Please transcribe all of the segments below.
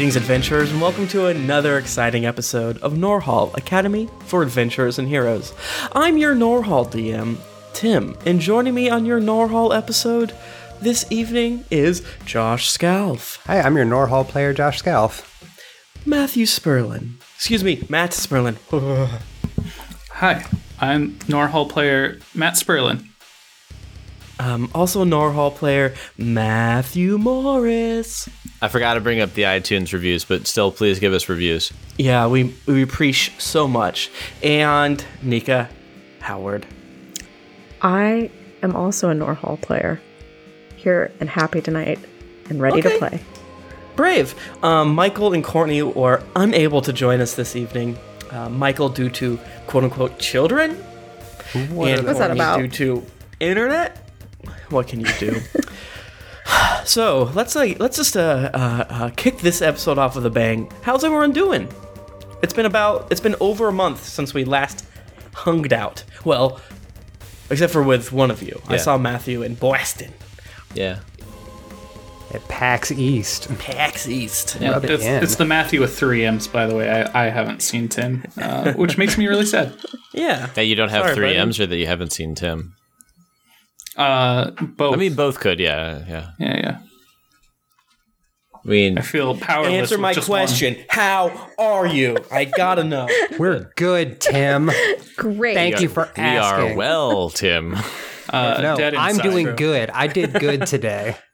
Greetings, adventurers, and welcome to another exciting episode of Norhall Academy for Adventurers and Heroes. I'm your Norhall DM, Tim, and joining me on your Norhall episode this evening is Josh Scalf, Hi, I'm your Norhall player, Josh Scalf. Matthew Sperlin, excuse me, Matt Sperlin, Hi, I'm Norhall player Matt Sperlin. um, also Norhall player Matthew Morris. I forgot to bring up the iTunes reviews, but still, please give us reviews. Yeah, we we appreciate so much, and Nika Howard. I am also a Norhall player. Here and happy tonight and ready Okay. to play. Brave. Um, Michael and Courtney were unable to join us this evening. Uh, Michael due to quote unquote children, and What's that about? due to internet. What can you do? so let's uh, let's just uh, uh, uh, kick this episode off with a bang. How's everyone doing? It's been about it's been over a month since we last hunged out. Well, except for with one of you. I saw Matthew in Boston, Yeah. At PAX East. PAX East. Rub it It's, in. it's the Matthew with three M's, by the way. I, I haven't seen Tim, uh, which makes me really sad. Yeah. That you don't have Sorry, three buddy. M's or that you haven't seen Tim. Uh, both. I mean, both could, yeah, yeah. yeah, yeah. I mean, I feel powerless. Answer my just one. question. How are you? I gotta know. We're good, Tim. Great. Thank you for we are well, Tim. Uh, No, I'm doing good. I did good today.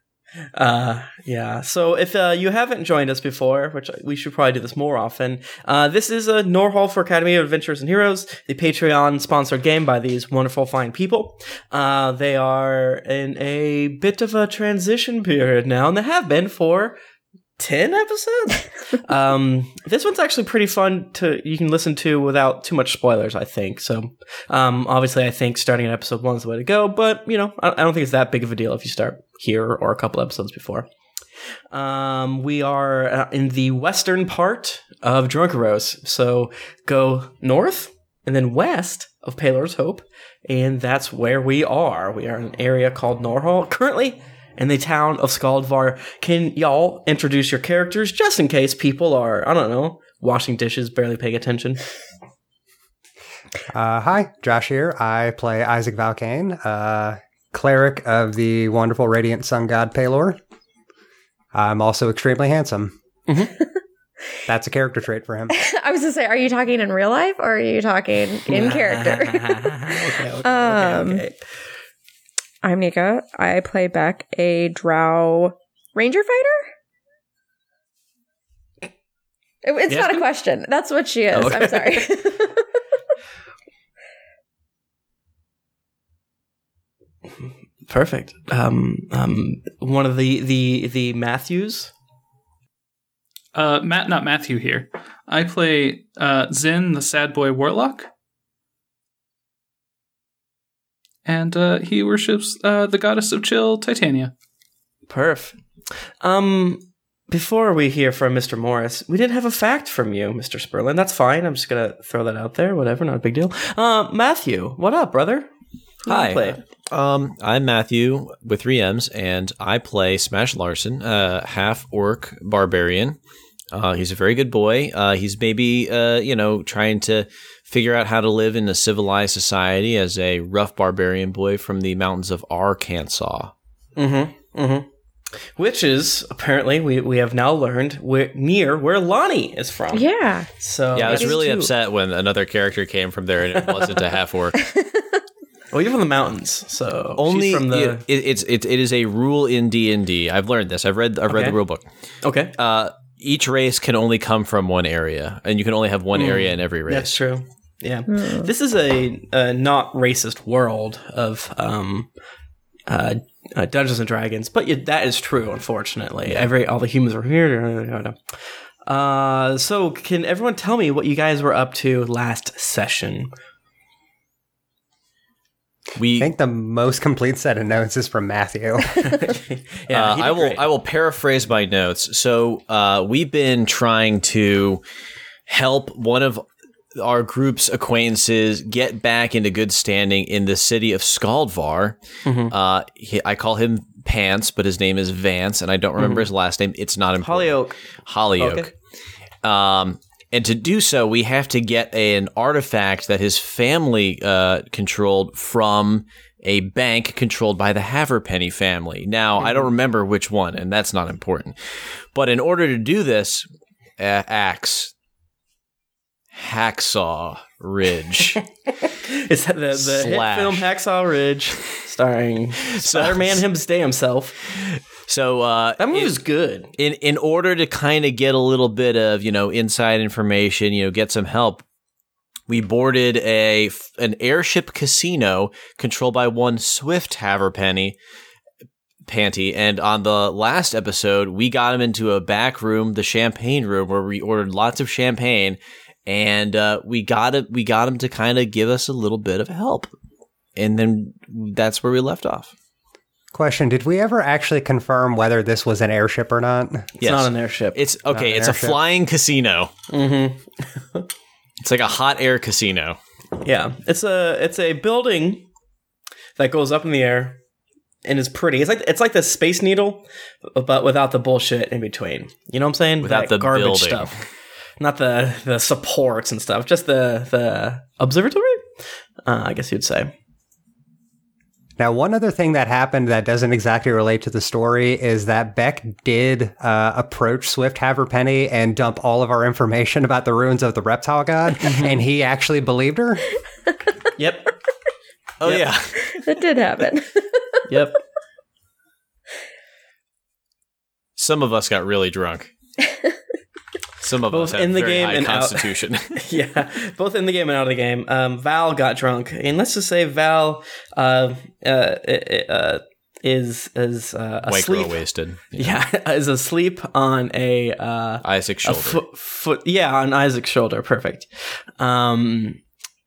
Uh, yeah. So if uh, you haven't joined us before, which we should probably do this more often, uh, this is a Norhall for Academy of Adventures and Heroes, the Patreon sponsored game by these wonderful, fine people. Uh, they are in a bit of a transition period now, and they have been for 10 episodes. um, this one's actually pretty fun to you can listen to without too much spoilers, I think. So, um, obviously, I think starting at episode one is the way to go, but you know, I, I don't think it's that big of a deal if you start here or a couple episodes before. Um, we are uh, in the western part of Drunkeros, so go north and then west of Palor's Hope, and that's where we are. We are in an area called Norhall, currently in the town of Skaldvar. Can y'all introduce your characters just in case people are, I don't know, washing dishes, barely paying attention? Uh, hi, Josh here. I play Isaac Valkane, uh, cleric of the wonderful Radiant Sun God Palor. I'm also extremely handsome. That's a character trait for him. I was to say, are you talking in real life or are you talking in character? okay, okay, Um, okay. I'm Nika. I play Beck, a drow ranger fighter. It- It's Yes, not a question. That's what she is. I'm sorry. Perfect. Um, um, one of the the the Matthews. Uh, Matt, not Matthew here. I play uh, Zin, the sad boy warlock. And uh, he worships uh, the goddess of chill, Titania. Perf. Um, before we hear from Mr. Morris, we didn't have a fact from you, Mr. Sperlin. That's fine. I'm just gonna throw that out there. Whatever, not a big deal. Uh, Matthew, what up, brother? Who Hi. Play? Um, I'm Matthew with three M's, and I play Smash Larson, uh, half orc barbarian. Uh, he's a very good boy. Uh, he's maybe, uh, you know, trying to figure out how to live in a civilized society as a rough barbarian boy from the mountains of Arkansas. Mm-hmm. Mm-hmm. Which is apparently we we have now learned where, near where Lonnie is from. yeah. So Yeah, I was really too- upset when another character came from there and it wasn't a half orc. Well, you're from the mountains, so Only she's from the. it, it's it, it is a rule in D and D. I've learned this. I've read I've read Okay. the rule book. okay, Uh, each race can only come from one area, and you can only have one area in every race. that's true. Yeah, this is a, a not racist world of um, uh, uh, Dungeons and Dragons, but yeah, that is true. Unfortunately, every all the humans are here. Uh, so can everyone tell me what you guys were up to last session? We I think the most complete set of notes is from Matthew. yeah, uh, I will great. I will paraphrase my notes. So uh, we've been trying to help one of our group's acquaintances get back into good standing in the city of Skaldvar. Mhm. Uh, he, I call him pants, but his name is Vance, and I don't remember his last name. It's not important. Hollyoak. Hollyoak. Um, and to do so, we have to get an artifact that his family uh, controlled from a bank controlled by the Haverpenny family. Now, I don't remember which one, and that's not important. But in order to do this, uh, axe, hacksaw ridge. It's the, the hit film Hacksaw Ridge, starring Spider-Man damn self. so uh, That movie was good. in in order to kind of get a little bit of you know inside information, you know, get some help. We boarded a an airship casino controlled by one Swift Haverpenny Panty, and on the last episode, we got him into a back room, the champagne room, where we ordered lots of champagne, and uh, we got it. We got him to kind of give us a little bit of help, and then that's where we left off. Question: Did we ever actually confirm whether this was an airship or not? It's Yes. not an airship. It's okay. an It's a flying casino. mm-hmm. It's like a hot air casino. Yeah, it's a it's a building that goes up in the air and is pretty. It's like it's like the Space Needle, but without the bullshit in between. You know what I'm saying? Without That the garbage building. not the the supports and stuff. Just the the observatory. Uh, I guess you'd say. Now, one other thing that happened that doesn't exactly relate to the story is that Beck did uh, approach Swift Haverpenny and dump all of our information about the ruins of the reptile god, and he actually believed her. Yep. Oh Yep. yeah. That did happen. Yep. Some of us got really drunk. Some of Both us have in the game and out. constitution. yeah, both in the game and out of the game. Um, Val got drunk, and let's just say Val uh, uh, uh, is is uh, asleep. wasted. Yeah, is asleep on a uh, Isaac a shoulder. foot, foot. Yeah, on Isaac's shoulder. Perfect. Um,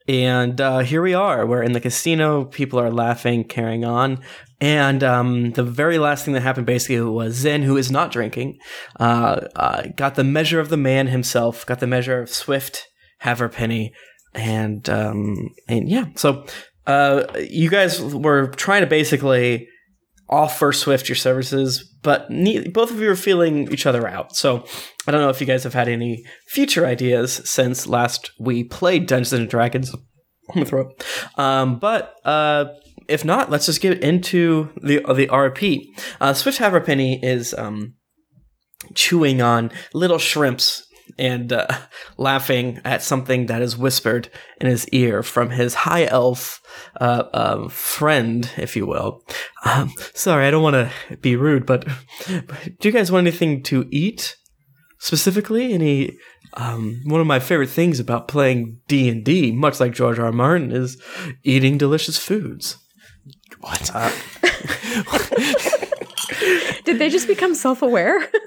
and uh, here we are. We're in the casino. People are laughing, carrying on. And um, the very last thing that happened basically was Zen, who is not drinking, uh, uh, got the measure of the man himself, got the measure of Swift Haverpenny, and um, and yeah. So uh, you guys were trying to basically offer Swift your services, but ne- both of you are feeling each other out. So I don't know if you guys have had any future ideas since last we played Dungeons and Dragons. I'm gonna throw up. Um, but uh, if not, let's just get into the the RP. Uh, Swift Haverpenny is um, chewing on little shrimps and uh, laughing at something that is whispered in his ear from his high elf uh, um, friend, if you will. Um, sorry, I don't want to be rude, but, but do you guys want anything to eat specifically? Any? Um, one of my favorite things about playing D and D, much like George R. R. Martin, is eating delicious foods. What? Did they just become self aware?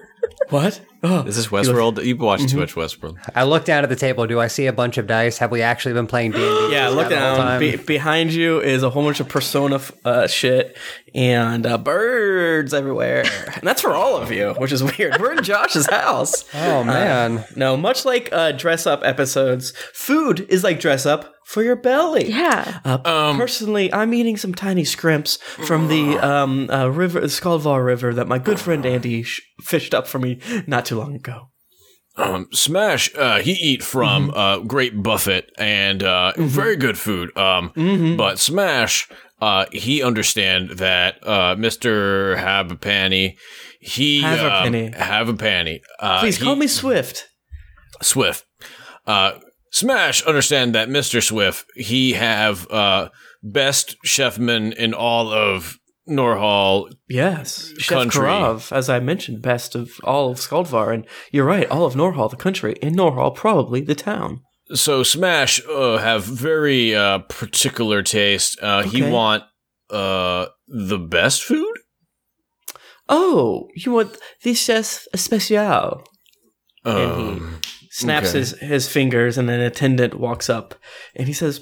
What? Oh, Is this Westworld? You've watched Mm-hmm. too much Westworld. I look down at the table. Do I see a bunch of dice? Have we actually been playing D and D? Yeah, look down. Be- behind you is a whole bunch of Persona f- uh, shit and uh, birds everywhere. and that's for all of you, which is weird. We're in Josh's house. Oh man, No, much like uh, dress up episodes, food is like dress up for your belly. yeah. Uh, personally, I'm eating some tiny scrimps from the um, uh, river, Skaldvar River, that my good friend Andy sh- fished up for me not too long ago. Um, Smash, uh, he eat from Mm-hmm. uh, Great buffet and uh, very good food. Um, Mm-hmm. but Smash, uh, he understand that uh, Mister Habapanny, he Haverpenny. um, Haverpenny, uh, Please he- call me Swift. Swift. Uh, Smash understand that Mister Swift, he have uh, best chefman in all of Norhall. Yes, Chef Country. Karav, as I mentioned, best of all of Skaldvar and you're right, all of Norhall, the country, and Norhall, probably the town. So Smash uh, have very uh, particular taste. Uh, He want uh, the best food. Oh, you want the chef special? Um, Snaps Okay. his, his fingers, and an attendant walks up, and he says,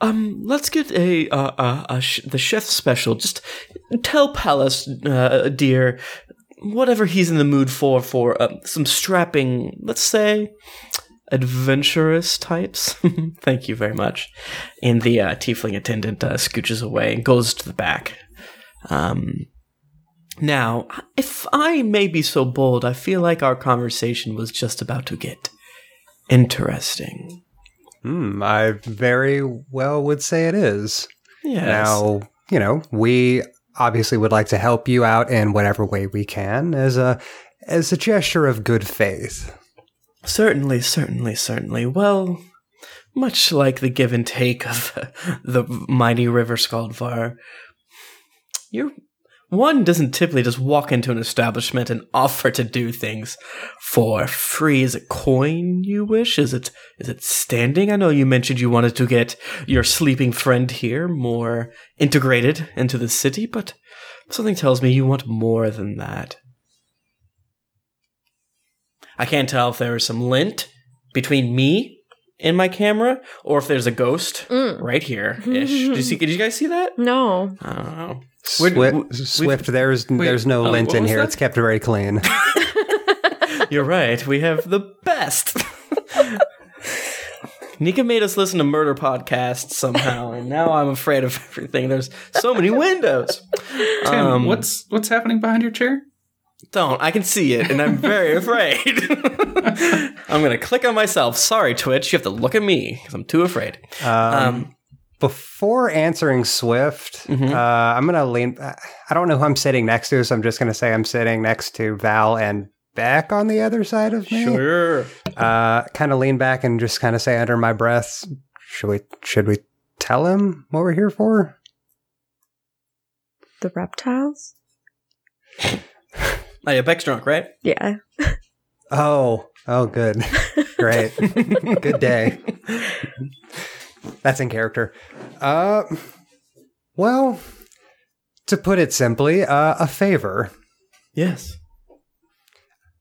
"Um, let's get a uh, uh, a sh- the chef special. Just tell Palace, uh, dear, whatever he's in the mood for, for uh, some strapping, let's say." adventurous types. Thank you very much. And the uh, tiefling attendant uh, scooches away and goes to the back. Um, Now, if I may be so bold, I feel like our conversation was just about to get interesting. Hmm, I very well would say it is. Yes. Now, you know, we obviously would like to help you out in whatever way we can as a as a gesture of good faith. Certainly, certainly, certainly. Well, much like the give and take of the mighty River Skaldvar, you're one doesn't typically just walk into an establishment and offer to do things for free. Is it coin you wish? Is it is it standing? I know you mentioned you wanted to get your sleeping friend here more integrated into the city, but something tells me you want more than that. I can't tell if there is some lint between me and my camera, or if there's a ghost Mm. right here. Ish. Did you see? Did you guys see that? No. I don't know. Swift, We're- Swift there's there's no oh, lint in here. that? It's kept very clean. You're right. We have the best. Nika made us listen to murder podcasts somehow, and now I'm afraid of everything. There's so many windows. Tim, Um, what's what's happening behind your chair? Don't. I can see it, and I'm very afraid. I'm gonna click on myself. Sorry, Twitch. You have to look at me because I'm too afraid. Um, Um, before answering Swift, Mhm. uh, I'm gonna lean. I don't know who I'm sitting next to, so I'm just gonna say I'm sitting next to Val and Beck on the other side of me. sure. Uh, kind of lean back and just kind of say under my breath, "Should we? Should we tell him what we're here for?" The reptiles? Oh yeah, Beck's drunk, right? Yeah. Oh, oh, good, great, good day. That's in character. Uh, well, to put it simply, uh, a favor. Yes.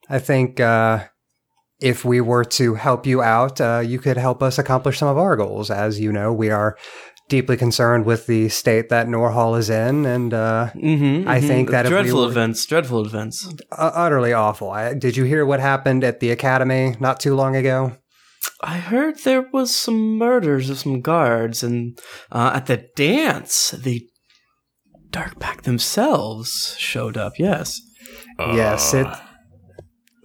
I think uh, if we were to help you out, uh, you could help us accomplish some of our goals. As you know, we are deeply concerned with the state that Norhall is in, and uh, Mm-hmm, I think that we dreadful were- events, dreadful events. uh, utterly awful. I, did you hear what happened at the academy not too long ago? I heard there was some murders of some guards, and uh, at the dance, the Dark Pact themselves showed up. Yes. yes, it. I,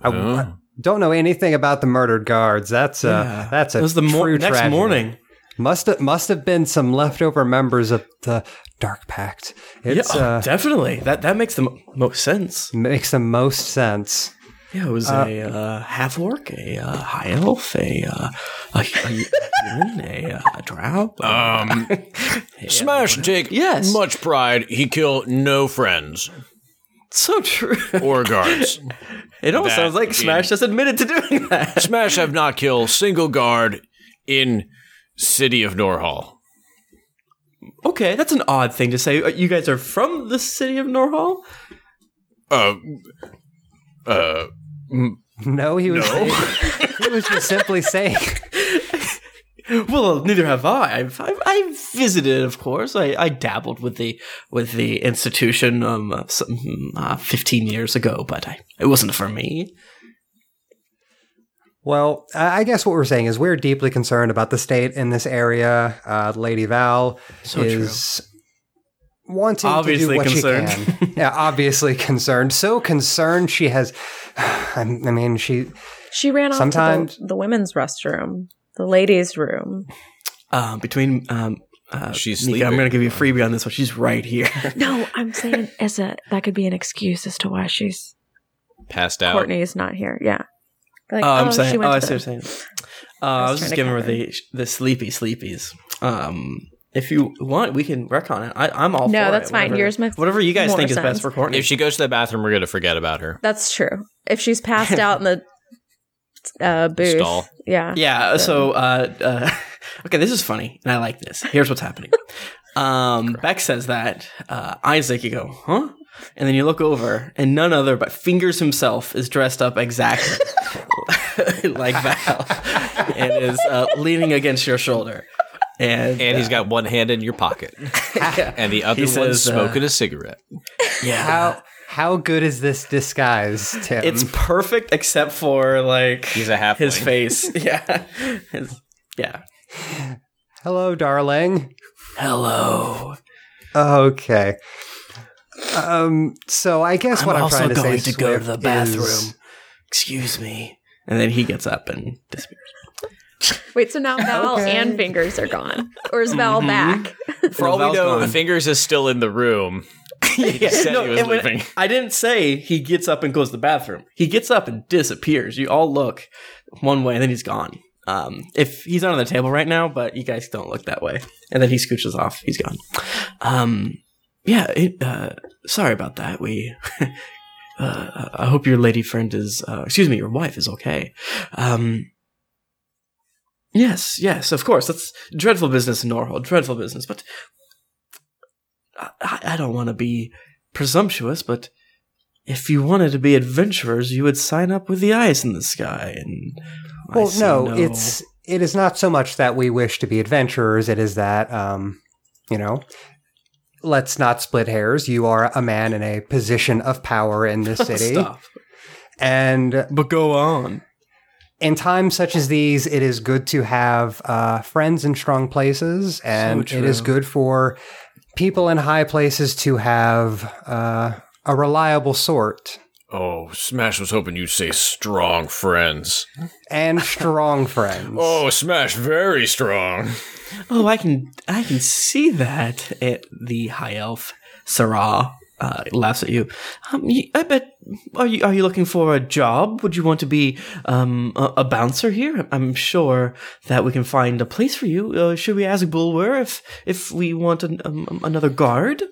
oh. I don't know anything about the murdered guards. That's a Yeah. that's a it was the mor- true next tragedy. morning. Must have must have been some leftover members of the Dark Pact. It's yeah, oh, uh, definitely. That that makes the mo- most sense. makes the most sense. Yeah, it was Uh, a uh, half orc, a uh, high elf, a uh, a, a a, uh, a drow. Um, Smash and take Yes. much pride. He kill no friends so true. or guards. It almost That sounds like Smash just admitted to doing that. Smash have not killed single guard in city of Norhall. Okay, that's an odd thing to say. Uh, You guys are from the city of Norhall? Uh, uh, No, he was. he was just simply saying. Well, neither have I. I've, I've, I've visited, of course. I, I dabbled with the with the institution um uh, some, uh, fifteen years ago, but I, it wasn't for me. Well, I I guess what we're saying is we're deeply concerned about the state in this area. Uh, Lady Val So is wanting Obviously to do what concerned. she can. yeah, obviously concerned. So concerned she has. I mean, she. She ran off Sometimes- to the, the women's restroom, the ladies' room. Um, between um, uh, She's Nika, I'm going to give you a freebie on this one. She's right here. No, I'm saying as a that could be an excuse as to why she's Passed out. Courtney is not here. Yeah. Like, oh, I'm she saying. Oh, went I see what you're saying. Uh, I was was just giving her cover. the the sleepy sleepies. Um, if you want, we can work on it. I, I'm all for it. No, for that's it. fine. Whatever- Yours makes whatever you guys more think is best for Courtney. If she goes to the bathroom, we're going to forget about her. That's true. If she's passed out in the uh, booth, Stall. yeah, Yeah. So, uh, uh, okay, this is funny, and I like this. Here's what's happening. Um, Beck says that uh, Isaac. You go, huh? And then you look over, and none other but Fingers himself is dressed up exactly like Val, and is uh, leaning against your shoulder. And And he's uh, got one hand in your pocket, yeah, and the other He one's says, uh, smoking a cigarette. yeah. How how good is this disguise, Tim? It's perfect except for like He's a halfling. his face. Yeah. His- yeah. Hello, darling. Hello. Okay. Um, so I guess what I'm trying to say Swift, is- Excuse me. And then he gets up and disappears. Wait, so now Val Okay. and Fingers are gone. Or is Val back? For all we know, gone. Fingers is still in the room. he said he was and when- leaving. I didn't say he gets up and goes to the bathroom. He gets up and disappears. You all look one way and then he's gone. Um, if he's not on the table right now, but you guys don't look that way. And then he scooches off. He's gone. Um, yeah. It, uh, sorry about that. We. uh, I hope your lady friend is. Uh, excuse me, your wife is okay. Um. Yes, yes, of course. That's dreadful business in Norhall. Dreadful business, but I, I don't want to be presumptuous, but if you wanted to be adventurers, you would sign up with the eyes in the sky. And Well, see no, it's it is not so much that we wish to be adventurers. It is that, um, you know, let's not split hairs. You are a man in a position of power in this city, Stop. and But go on. In times such as these, it is good to have uh, friends in strong places, and So it is good for people in high places to have uh, a reliable sort Oh, Smash was hoping you'd say strong friends. and strong friends. Oh, Smash, very strong. Oh, I can I can see that. at the high elf Sarah uh, laughs at you. Um, y- I bet. Are you are you looking for a job? Would you want to be um, a, a bouncer here? I'm sure that we can find a place for you. Uh, should we ask Bulwer if if we want an, um, another guard?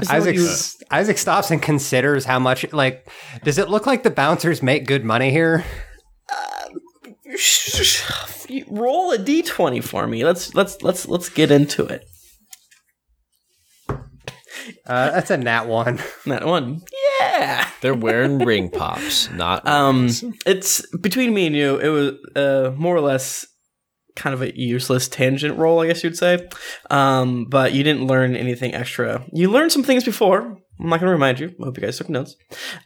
Is that what Isaac you- Isaac stops and considers how much like does it look like the bouncers make good money here? roll a d20 for me. Let's let's let's let's get into it. Uh, that's a nat one. That one. Yeah. They're wearing ring pops, not Um, rings. it's between me and you. It was uh, more or less kind of a useless tangent roll, I guess you'd say. Um, but you didn't learn anything extra. You learned some things before. I'm not going to remind you. I hope you guys took notes.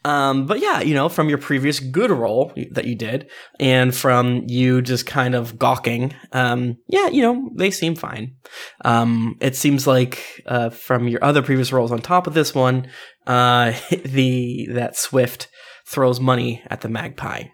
Um, but yeah, you know, from your previous good role that you did, and from you just kind of gawking, um, yeah, you know, they seem fine. Um, it seems like uh, from your other previous roles on top of this one, uh, the that Swift throws money at the magpie.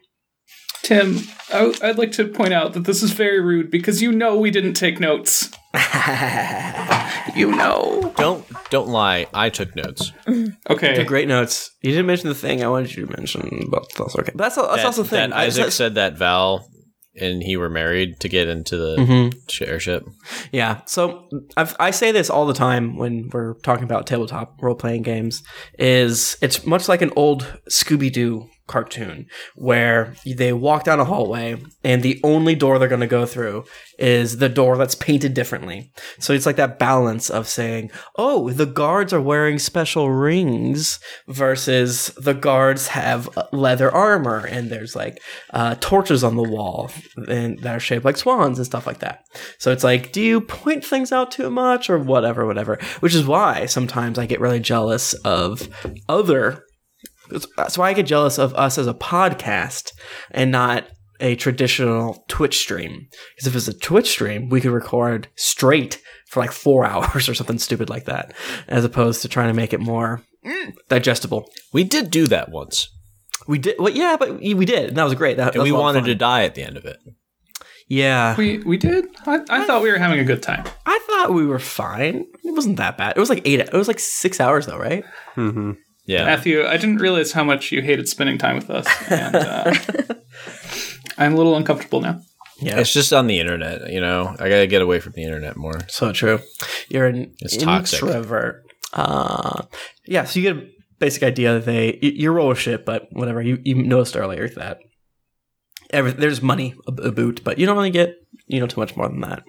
Tim, I, I'd like to point out that this is very rude because you know we didn't take notes. you know. don't don't lie. I took notes. Okay. Great notes. You didn't mention the thing I wanted you to mention, but that's okay. That's, that's That- also the thing. that I- Isaac that's- said that Val and he were married to get into the Mhm. airship. Yeah. So I've, I say this all the time when we're talking about tabletop role playing games. Is it's much like an old Scooby Doo cartoon where they walk down a hallway and the only door they're going to go through is the door that's painted differently. So it's like that balance of saying, "Oh, the guards are wearing special rings," versus the guards have leather armor and there's like uh, torches on the wall and that are shaped like swans and stuff like that. So it's like, do you point things out too much or whatever, whatever? Which is why sometimes I get really jealous of other. That's why I get jealous of us as a podcast and not a traditional Twitch stream. Because if it's a Twitch stream, we could record straight for like four hours or something stupid like that, as opposed to trying to make it more mm, digestible. We did do that once, We did, well, yeah, but we we did, and that was great. That, that and was we a lot of wanted fun. to die at the end of it. Yeah, We we did. I, I thought we were having a good time. I thought we were fine. It wasn't that bad. It was like eight. It was like six hours though, right? hmm Yeah, Matthew, I didn't realize how much you hated spending time with us, and uh, I'm a little uncomfortable now. Yeah, it's just on the internet. You know, I gotta get away from the internet more. so true. You're an It's toxic. introvert. Uh, yeah. So you get a basic idea that they y- you roll a shit, but whatever. You you noticed earlier that every, there's money a, a boot, but you don't really get you know too much more than that.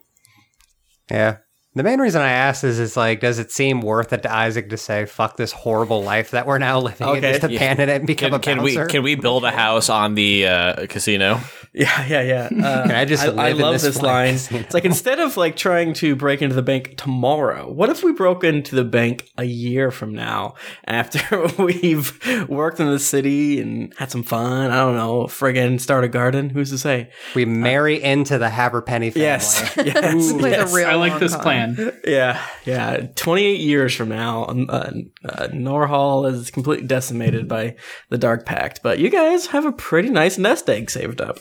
Yeah. The main reason I asked is, is like, does it seem worth it to Isaac to say, "Fuck this horrible life that we're now living, Okay, and just yeah. it and become Can, a can we bouncer"? can we build a house on the uh, casino? Yeah, yeah, yeah. Uh, Can I just I, live I in love this this, line. casino? It's like instead of like trying to break into the bank tomorrow, what if we broke into the bank a year from now after we've worked in the city and had some fun? I don't know, friggin' start a garden. Who's to say? We marry into the Haverpenny family. Yes, yes, Play the yes. I like this con. Plan. Yeah, yeah. Twenty-eight years from now, um, uh, uh, Norhall is completely decimated by the Dark Pact, but you guys have a pretty nice nest egg saved up.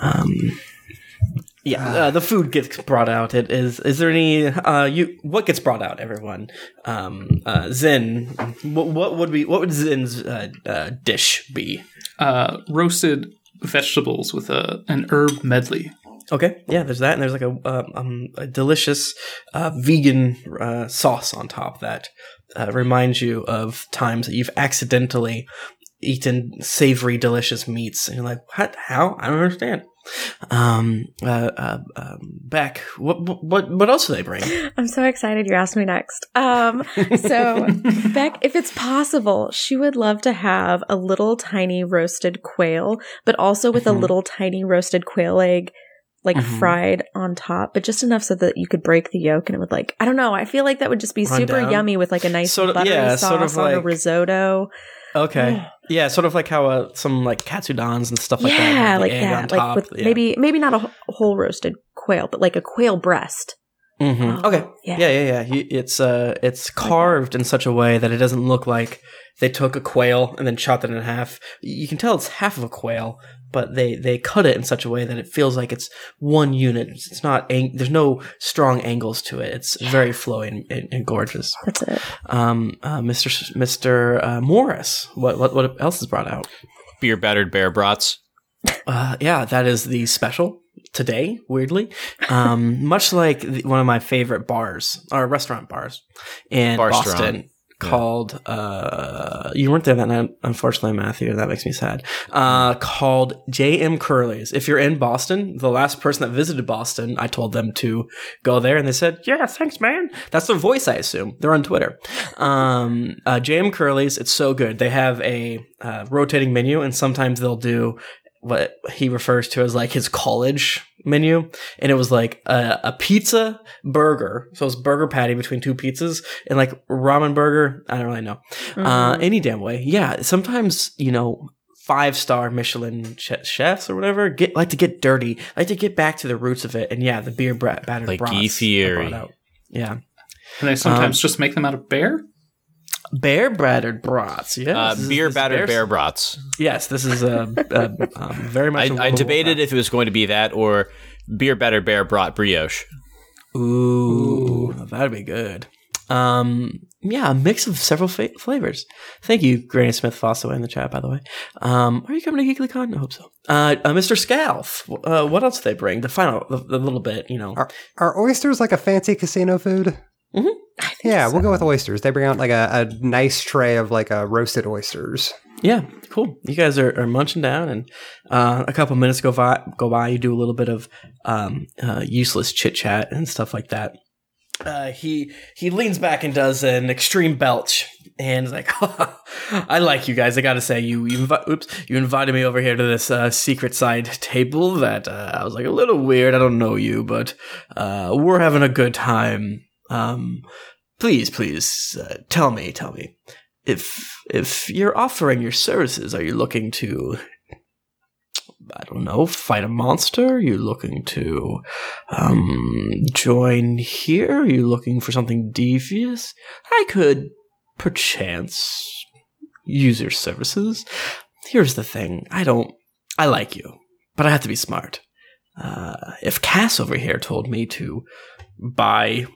Um, yeah, uh, the food gets brought out. It is. Is there any? Uh, you what gets brought out? Everyone. Um, uh, Zin. What, what would be? What would Zin's uh, uh, dish be? Uh, roasted vegetables with a an herb medley. Okay, yeah, there's that, and there's like a um, um, a delicious uh, vegan uh, sauce on top that uh, reminds you of times that you've accidentally eaten savory, delicious meats, and you're like, "What? How? I don't understand." Um, uh, uh, um, Beck, what, what, what else do they bring? I'm so excited you asked me next. Um, so Beck, if it's possible, she would love to have a little tiny roasted quail, but also with Mhm. a little tiny roasted quail egg, like Mhm. fried on top, but just enough so that you could break the yolk and it would like I don't know. I feel like that would just be Run super down? yummy with like a nice Sort of- buttery yeah, sauce sort of on a risotto. Okay, yeah, sort of like how uh, some like katsudons and stuff like that. yeah, the like that, like top. with Yeah. maybe maybe not a whole roasted quail, but like a quail breast. Mhm. Oh, okay. yeah. Yeah, yeah, yeah. It's uh, it's carved in such a way that it doesn't look like they took a quail and then chopped it in half. You can tell it's half of a quail, but they they cut it in such a way that it feels like it's one unit. It's it's not. Ang- there's no strong angles to it. It's very flowing and, and gorgeous. That's it. Um, uh, Mr. S- Mr. Uh, Morris, what what what else is brought out? Beer battered bear brats. Uh, yeah, that is the special today. Weirdly, um, much like the, one of my favorite bars or restaurant bars in Barstrand. Boston called. Uh, you weren't there that night, unfortunately, Matthew. That makes me sad. Uh, called J.M. Curley's. If you're in Boston, the last person that visited Boston, I told them to go there, and they said, "Yeah, thanks, man." That's their voice, I assume. They're on Twitter. Um, uh, J.M. Curley's. It's so good. They have a uh, rotating menu, and sometimes they'll do what he refers to as like his college menu and it was like a, a pizza burger so it's burger patty between two pizzas and like ramen burger i don't really know uh Mhm. any damn way yeah sometimes you know five star michelin ch- chefs or whatever get like to get dirty like to get back to the roots of it and yeah the beer bra- battered Like brats Guy are Fieri. brought out. yeah And they sometimes Um, just make them out of bear. Bear battered brats yes Uh, This is- beer this battered bear bear- brats. yes this is a, a um, very much a I, I World debated if it was going to be that or beer battered bear brought brioche. Ooh, that'd be good. Um, yeah, a mix of several fa- flavors. Thank you, Granny Smith Fossaway in the chat, by the way. Um, are you coming to GeeklyCon? I hope so. Uh, uh Mr. Scalf, uh, what else do they bring? The final, the, the little bit, you know. Are, are oysters like a fancy casino food? I think Yeah, so. we'll go with oysters. They bring out like a, a nice tray of like uh, roasted oysters. Yeah, cool. You guys are, are munching down, and uh, a couple minutes go by. Go by. You do a little bit of um, uh, useless chit chat and stuff like that. Uh, he he leans back and does an extreme belch, and is like, "I like you guys. I got to say, you you, invi- oops, you invited me over here to this uh, secret side table that uh, I was like a little weird. I don't know you, but uh, we're having a good time. Um, please, please, uh, tell me, tell me if if you're offering your services, are you looking to I don't know, fight a monster? Are You're looking to um, join here? Are you looking for something devious? I could perchance use your services. Here's the thing: I don't. I like you, but I have to be smart. Uh, if Cass over here told me to buy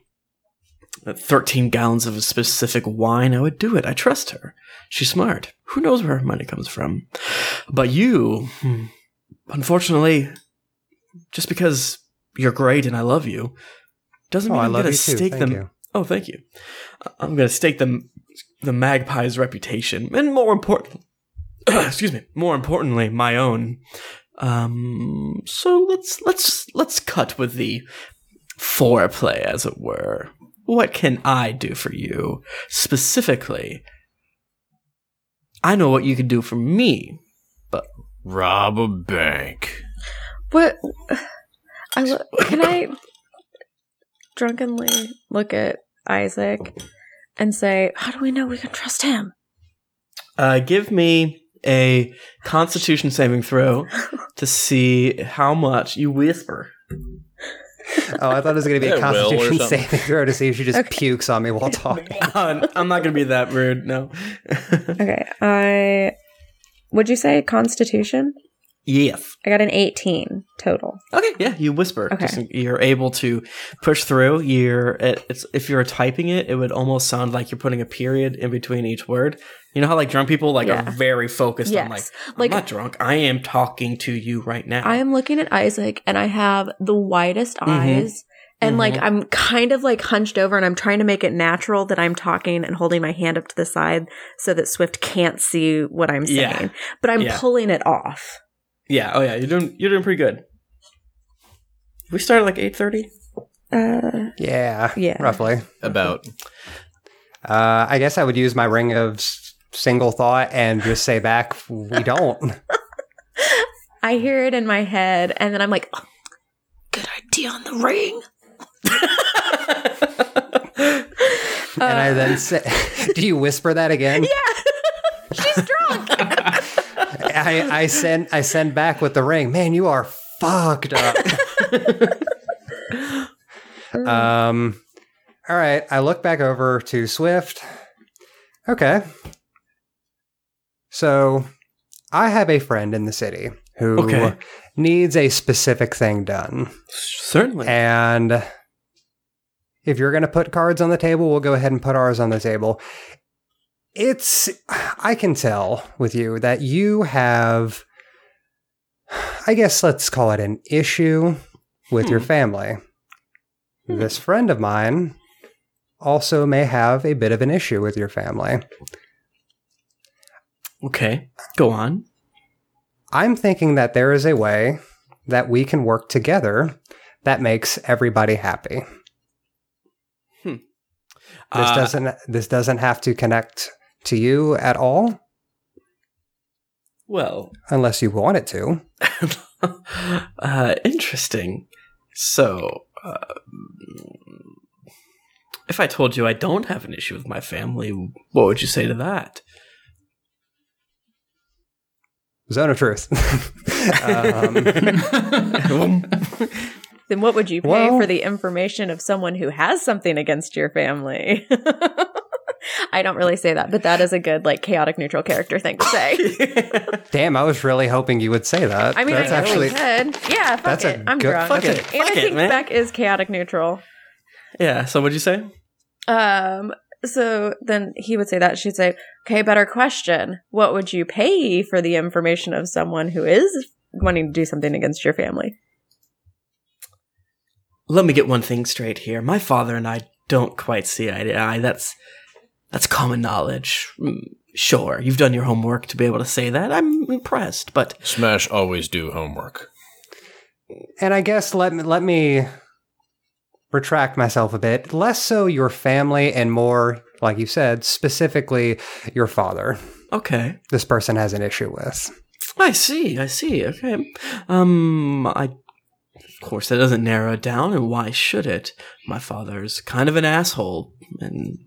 13 gallons of a specific wine, I would do it. I trust her. She's smart. Who knows where her money comes from? But you, hmm, unfortunately, just because you're great and I love you, doesn't Oh, mean I'm gonna stake Thank them. you. Oh, thank you. I'm gonna stake them the magpie's reputation, and more important, excuse me, more importantly, my own. Um, so let's let's let's cut with the foreplay, as it were. What can I do for you specifically? I know what you can do for me, but rob a bank. What? I lo- can I drunkenly look at Isaac and say, "How do we know we can trust him?" Uh, give me a Constitution saving throw to see how much you whisper. Oh, I thought it was going to be a Yeah, Will or Constitution something. saving throw to see if she just Okay. pukes on me while talking. Uh, I'm not gonna be that rude. No. Okay, I. Would you say Constitution? Yes. I got an eighteen total. Okay. Yeah, you whisper. Okay. Just, you're able to push through. You're it, it's if you're typing it, it would almost sound like you're putting a period in between each word. You know how like drunk people like Yeah. are very focused on like Yes, I'm like not drunk. I am talking to you right now. I am looking at Isaac and I have the widest Mhm. eyes. And like Mhm. I'm kind of like hunched over and I'm trying to make it natural that I'm talking and holding my hand up to the side so that Swift can't see what I'm saying. Yeah. But I'm Yeah. pulling it off. Yeah. Oh yeah. You're doing you're doing pretty good. We started like eight thirty. Uh Yeah, Yeah. roughly. About Uh, I guess I would use my ring of s- single thought and just say back, we don't. I hear it in my head and then I'm like, oh, good idea on the ring. and I then say, do you whisper that again? Yeah. She's drunk. I, I send I send back with the ring. Man, you are fucked up. um, all right. I look back over to Swift. Okay. So, I have a friend in the city who Okay. needs a specific thing done, Certainly. and if you're going to put cards on the table, we'll go ahead and put ours on the table. It's, I can tell with you that you have, I guess let's call it an issue with your Hmm. family. Hmm. This friend of mine also may have a bit of an issue with your family. okay. Go on. I'm thinking that there is a way that we can work together that makes everybody happy. Hmm. This Uh, doesn't this doesn't have to connect to you at all Well, unless you want it to. uh, interesting. So, uh, if I told you I don't have an issue with my family, what would you say to that? Zone of truth. um, then what would you pay Well- for the information of someone who has something against your family? I don't really say that, but that is a good like chaotic neutral character thing to say. damn, I was really hoping you would say that. I mean, that's I actually we could. Yeah, fuck that's a it. I'm good- drunk. Fuck it. And Fuck I it, think man. Beck is chaotic neutral. yeah. So, what'd you say? Um, so then he would say that. She'd say, okay, better question. What would you pay for the information of someone who is wanting to do something against your family? Let me get one thing straight here. My father and I don't quite see eye to eye. That's that's common knowledge. Mm, Sure, you've done your homework to be able to say that. I'm impressed, but Smash always do homework. And I guess let me let me retract myself a bit. Less so your family and more, like you said, specifically your father. okay. This person has an issue with. I see. I see. Okay. Um, I. Of course, that doesn't narrow it down, and why should it? My father's kind of an asshole, and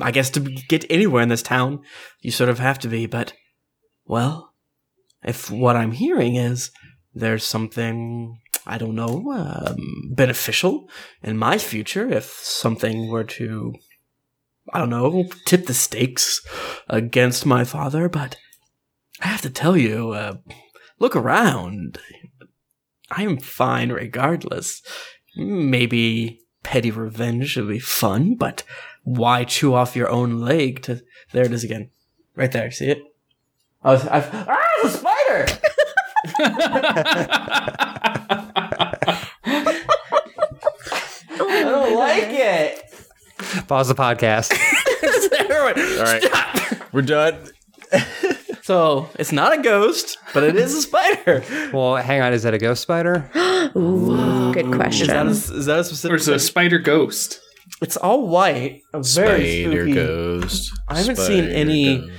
I guess to get anywhere in this town, you sort of have to be. But, well, if what I'm hearing is there's something I don't know um, beneficial in my future, if something were to, I don't know, tip the stakes against my father, but I have to tell you, uh, look around. I am fine regardless. Maybe petty revenge would be fun, but why chew off your own leg to. There it is again. Right there. See it? I was. I've, ah, it's a spider! I don't like it. Pause the podcast. All right, we're done. So it's not a ghost, but it is a spider. well, hang on. Is that a ghost spider? Ooh, good Is question. that a, is that a specific? Or is it a spider ghost? It's all white. A very Spider spooky. ghost. I haven't seen Spider any ghost.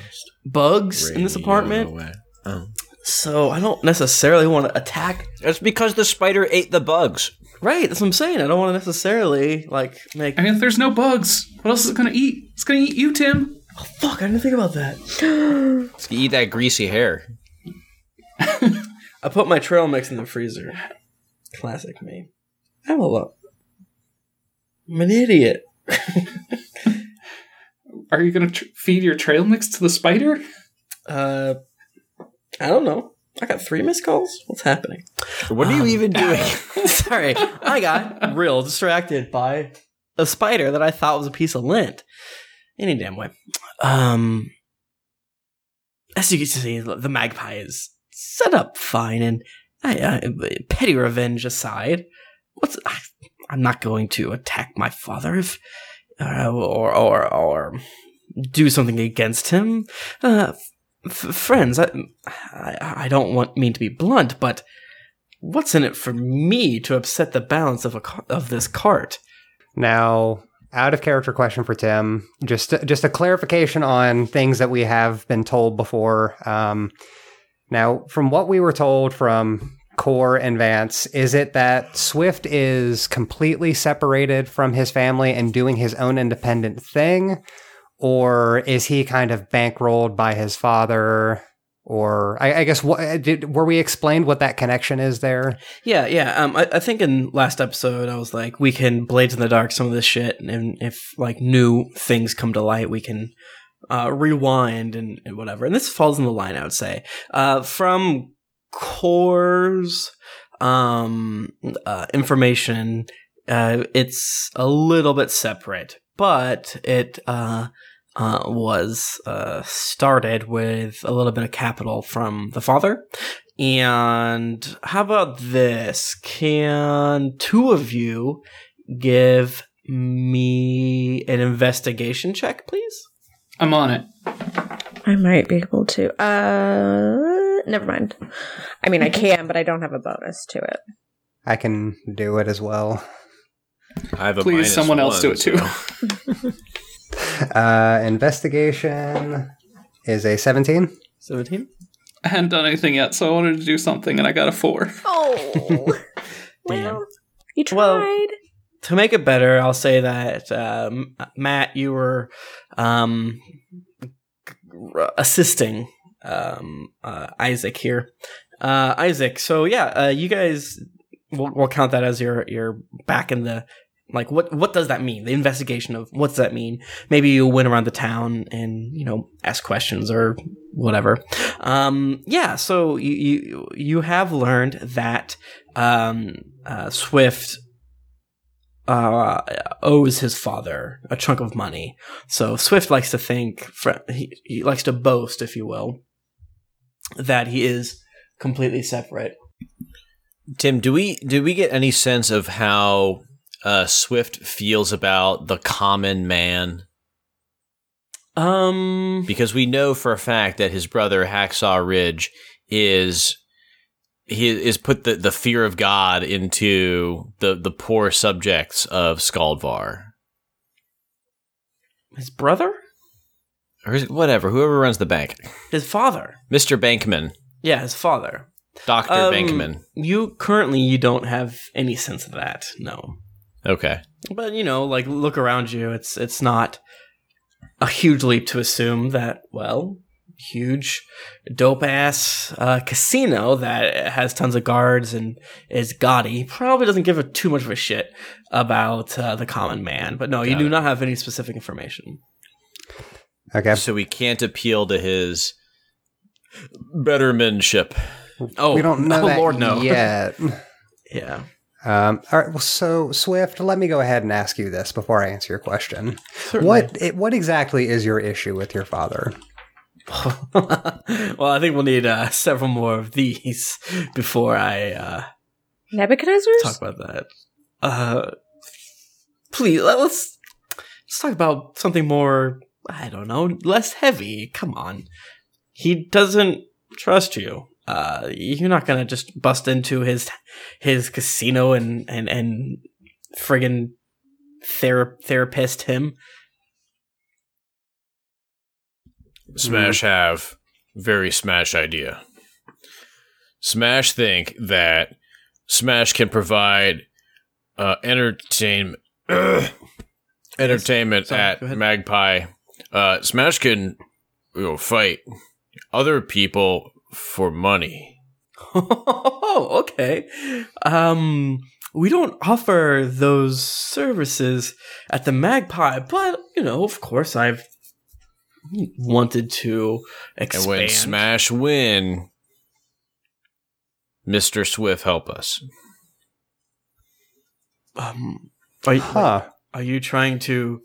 bugs in this apartment. away. Oh. So I don't necessarily want to attack. That's because the spider ate the bugs. Right, that's what I'm saying. I don't want to necessarily like make. I mean, if there's no bugs, what else is it gonna eat? It's gonna eat you, Tim. Oh, fuck! I didn't think about that. You eat that greasy hair. I put my trail mix in the freezer. Classic me. I'm a lo- I'm an idiot. Are you gonna tr- feed your trail mix to the spider? Uh, I don't know. I got three missed calls. What's happening? What are you even doing? Sorry, I got real distracted by a spider that I thought was a piece of lint. Any damn way. Um, as you can see, the magpie is set up fine, and I, I, petty revenge aside, what's I, I'm not going to attack my father if uh, or or or do something against him. Uh, f- friends, I, I I don't want mean to be blunt, but what's in it for me to upset the balance of a of this cart? Now, out of character question for Tim. Just just a clarification on things that we have been told before. Um, now, from what we were told from Core and Vance, is it that Swift is completely separated from his family and doing his own independent thing, or is he kind of bankrolled by his father? Or I, I guess what did were we explained what that connection is there? Yeah, yeah. Um, I, I think in last episode I was like, we can blades in the dark some of this shit, and if like new things come to light, we can uh, rewind and, and whatever. And this falls in the line, I would say, uh, from Core's um, uh, information. Uh, it's a little bit separate, but it uh, uh, was uh, started with a little bit of capital from the father. And how about this? Can two of you give me an investigation check, please? I'm on it. I might be able to. Uh, never mind. I mean, I can, but I don't have a bonus to it. I can do it as well. I have a Please, minus someone else do it too. so- Uh, investigation is a 17. 17? I hadn't done anything yet, so I wanted to do something, and I got a four. Oh, Damn. well, you tried. Well- to make it better, I'll say that um, Matt, you were um, assisting um, uh, Isaac here. Uh, Isaac, so yeah, uh, you guys, we'll, we'll count that as your your back in the like. What what does that mean? The investigation of what's that mean? Maybe you went around the town and you know ask questions or whatever. Um, yeah, so you you you have learned that um, uh, Swift uh, owes his father a chunk of money. So Swift likes to think, he, he likes to boast, if you will, that he is completely separate. Tim, do we do we get any sense of how uh, Swift feels about the common man? Um, Because we know for a fact that his brother Hacksaw Ridge is he is put the, the fear of God into the the poor subjects of Skaldvar. his brother, Or whatever, whoever runs the bank. his father. Mr. Bankman. Yeah, his father. Dr. Um, Bankman. You currently you don't have any sense of that. No. Okay. But you know, like look around you. It's it's not a huge leap to assume that well, huge, dope ass uh, casino that has tons of guards and is gaudy probably doesn't give a too much of a shit about uh, the common man. But no, you Got do it. not have any specific information. Okay. So we can't appeal to his bettermanship. Oh, we don't know oh, that Lord, no. yet. yeah. Um, all right. Well, so Swift, let me go ahead and ask you this before I answer your question. Certainly. What it, what exactly is your issue with your father? well, I think we'll need uh, several more of these before I uh, Nebuchadnezzar's? talk about that. Uh, please let, let's let's talk about something more. I don't know, less heavy. Come on, he doesn't trust you. Uh, you're not gonna just bust into his his casino and and and friggin' thera- therapist him. Smash have very smash idea. Smash think that Smash can provide uh, entertainment entertainment Sorry, at. Magpie. Uh, Smash can you know, fight other people for money. Oh, okay. Um, we don't offer those services at the Magpie, but you know, of course, I've wanted to expand. And when Smash win, Mr. Swift help us. um, are you, Huh. are you trying to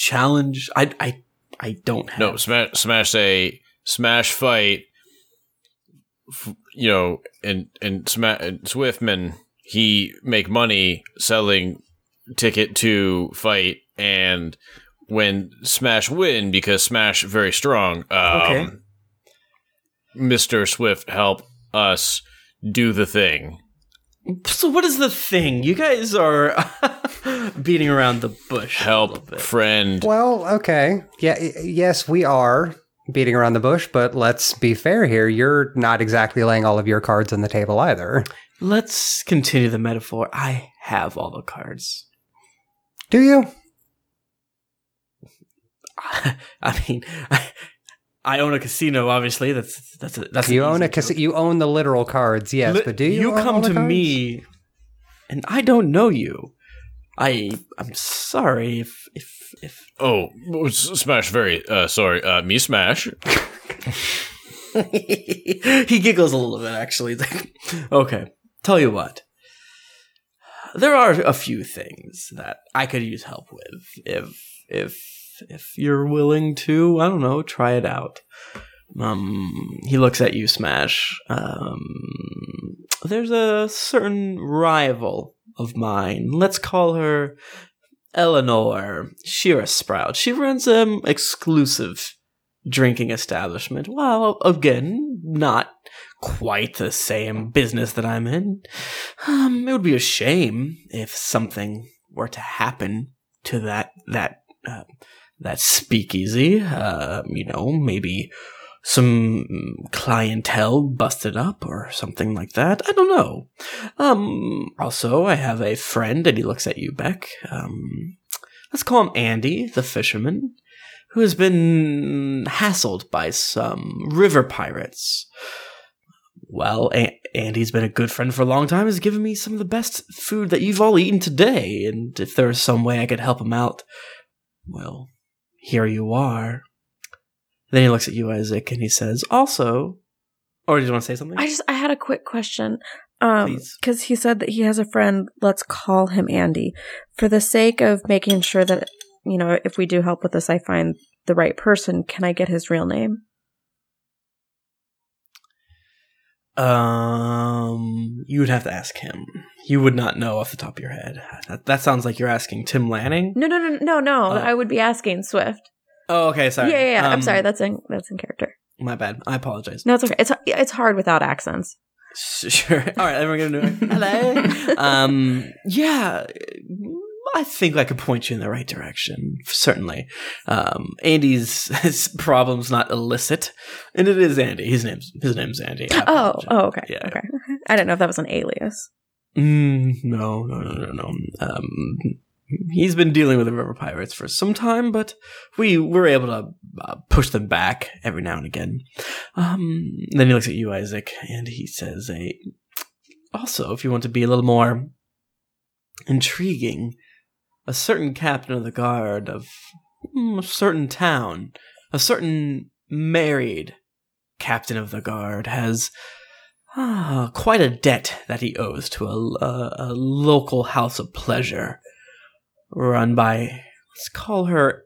challenge? I, I, I don't have. No, Smash Smash say Smash fight. f- You know, and and, Sma- and Swiftman he make money selling ticket to fight, and when Smash win because Smash very strong. Um, Okay. Mr. Swift help us do the thing. So what is the thing? You guys are beating around the bush. a Help bit. friend. Well, okay. Yeah, yes, we are beating around the bush, but let's be fair here. You're not exactly laying all of your cards on the table either. Let's continue the metaphor. I have all the cards. Do you? I mean, I, I own a casino. Obviously, that's that's a, that's an you own easy a casino. You own the literal cards, yes, Li- but do you? own come all the to cards? me, and I don't know you. I I'm sorry if if if Oh, Smash very uh sorry. Uh me Smash. he giggles a little bit. Actually, like, okay. Tell you what, there are a few things that I could use help with if if if you're willing to. I don't know. Try it out. Um, he looks at you, Smash. Um, there's a certain rival of mine. Let's call her Eleanor Shira Sprout. She runs an exclusive drinking establishment. Well, again, not quite the same business that I'm in. Um, it would be a shame if something were to happen to that that uh, that speakeasy. Uh, you know, maybe some clientele busted up or something like that. I don't know. Um, also, I have a friend, and he looks at you, Beck. Um, let's call him Andy, the fisherman, who has been hassled by some river pirates. Well, a- Andy's been a good friend for a long time. Has given me some of the best food that you've all eaten today, and if there's some way I could help him out, well, here you are. Then he looks at you, Isaac, and he says, "Also, or do you want to say something?" I just I had a quick question. Um cuz he said that he has a friend, let's call him Andy. For the sake of making sure that you know, if we do help with this I find the right person, can I get his real name? Um, you would have to ask him. You would not know off the top of your head. That, that sounds like you're asking Tim Lanning. No, no, no, no, no. Oh. I would be asking Swift. Oh, okay, sorry. Yeah, yeah, yeah. I'm Um, sorry. That's in that's in character. My bad. I apologize. No, it's okay. It's it's hard without accents. Sure. All right, then we're gonna do it. Hello. um, yeah, I think I could point you in the right direction. Certainly. Um, Andy's his problem's not illicit, and it is Andy. His name's his name's Andy. Oh, oh, okay, Yeah. okay. I didn't know if that was an alias. Mm, no, no, no, no, no. Um, he's been dealing with the river pirates for some time, but we were able to uh, push them back every now and again. Um, then he looks at you, Isaac, and he says, "A also, if you want to be a little more intriguing, a certain captain of the guard of mm, a certain town, a certain married captain of the guard has." Ah, quite a debt that he owes to a, a, a local house of pleasure run by, let's call her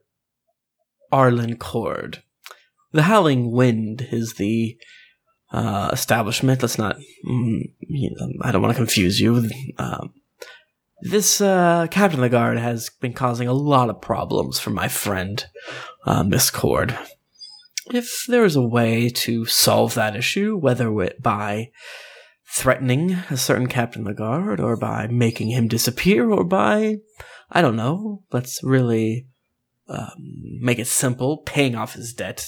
Arlen Cord. The Howling Wind is the uh, establishment. Let's not, mm, I don't want to confuse you. Um, this uh, captain of the guard has been causing a lot of problems for my friend, uh, Miss Cord if there is a way to solve that issue, whether by threatening a certain captain of the guard, or by making him disappear, or by, I don't know, let's really um, make it simple, paying off his debt.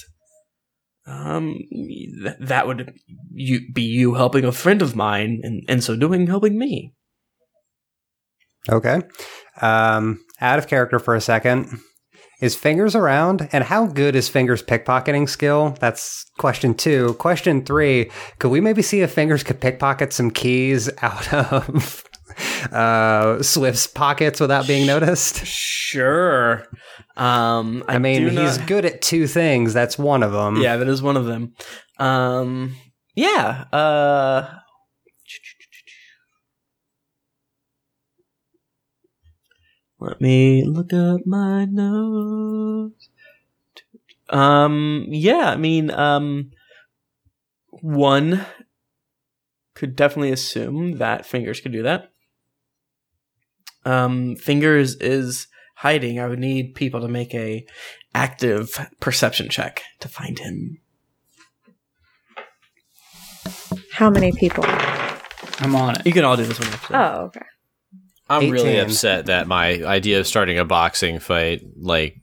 um, th- that would you be you helping a friend of mine, and and so doing helping me. Okay. Um, out of character for a second. Is Fingers around? And how good is Fingers' pickpocketing skill? That's question two. Question three Could we maybe see if Fingers could pickpocket some keys out of uh, Swift's pockets without being noticed? Sure. Um, I, I, mean, he's not- good at two things. That's one of them. Yeah, that is one of them. Um, yeah. Uh, let me look up my notes. Um, yeah, I mean, um, one could definitely assume that Fingers could do that. Um, Fingers is hiding. I would need people to make a active perception check to find him. How many people? I'm on it. You can all do this one. Actually. Oh, okay. I'm really upset that my idea of starting a boxing fight like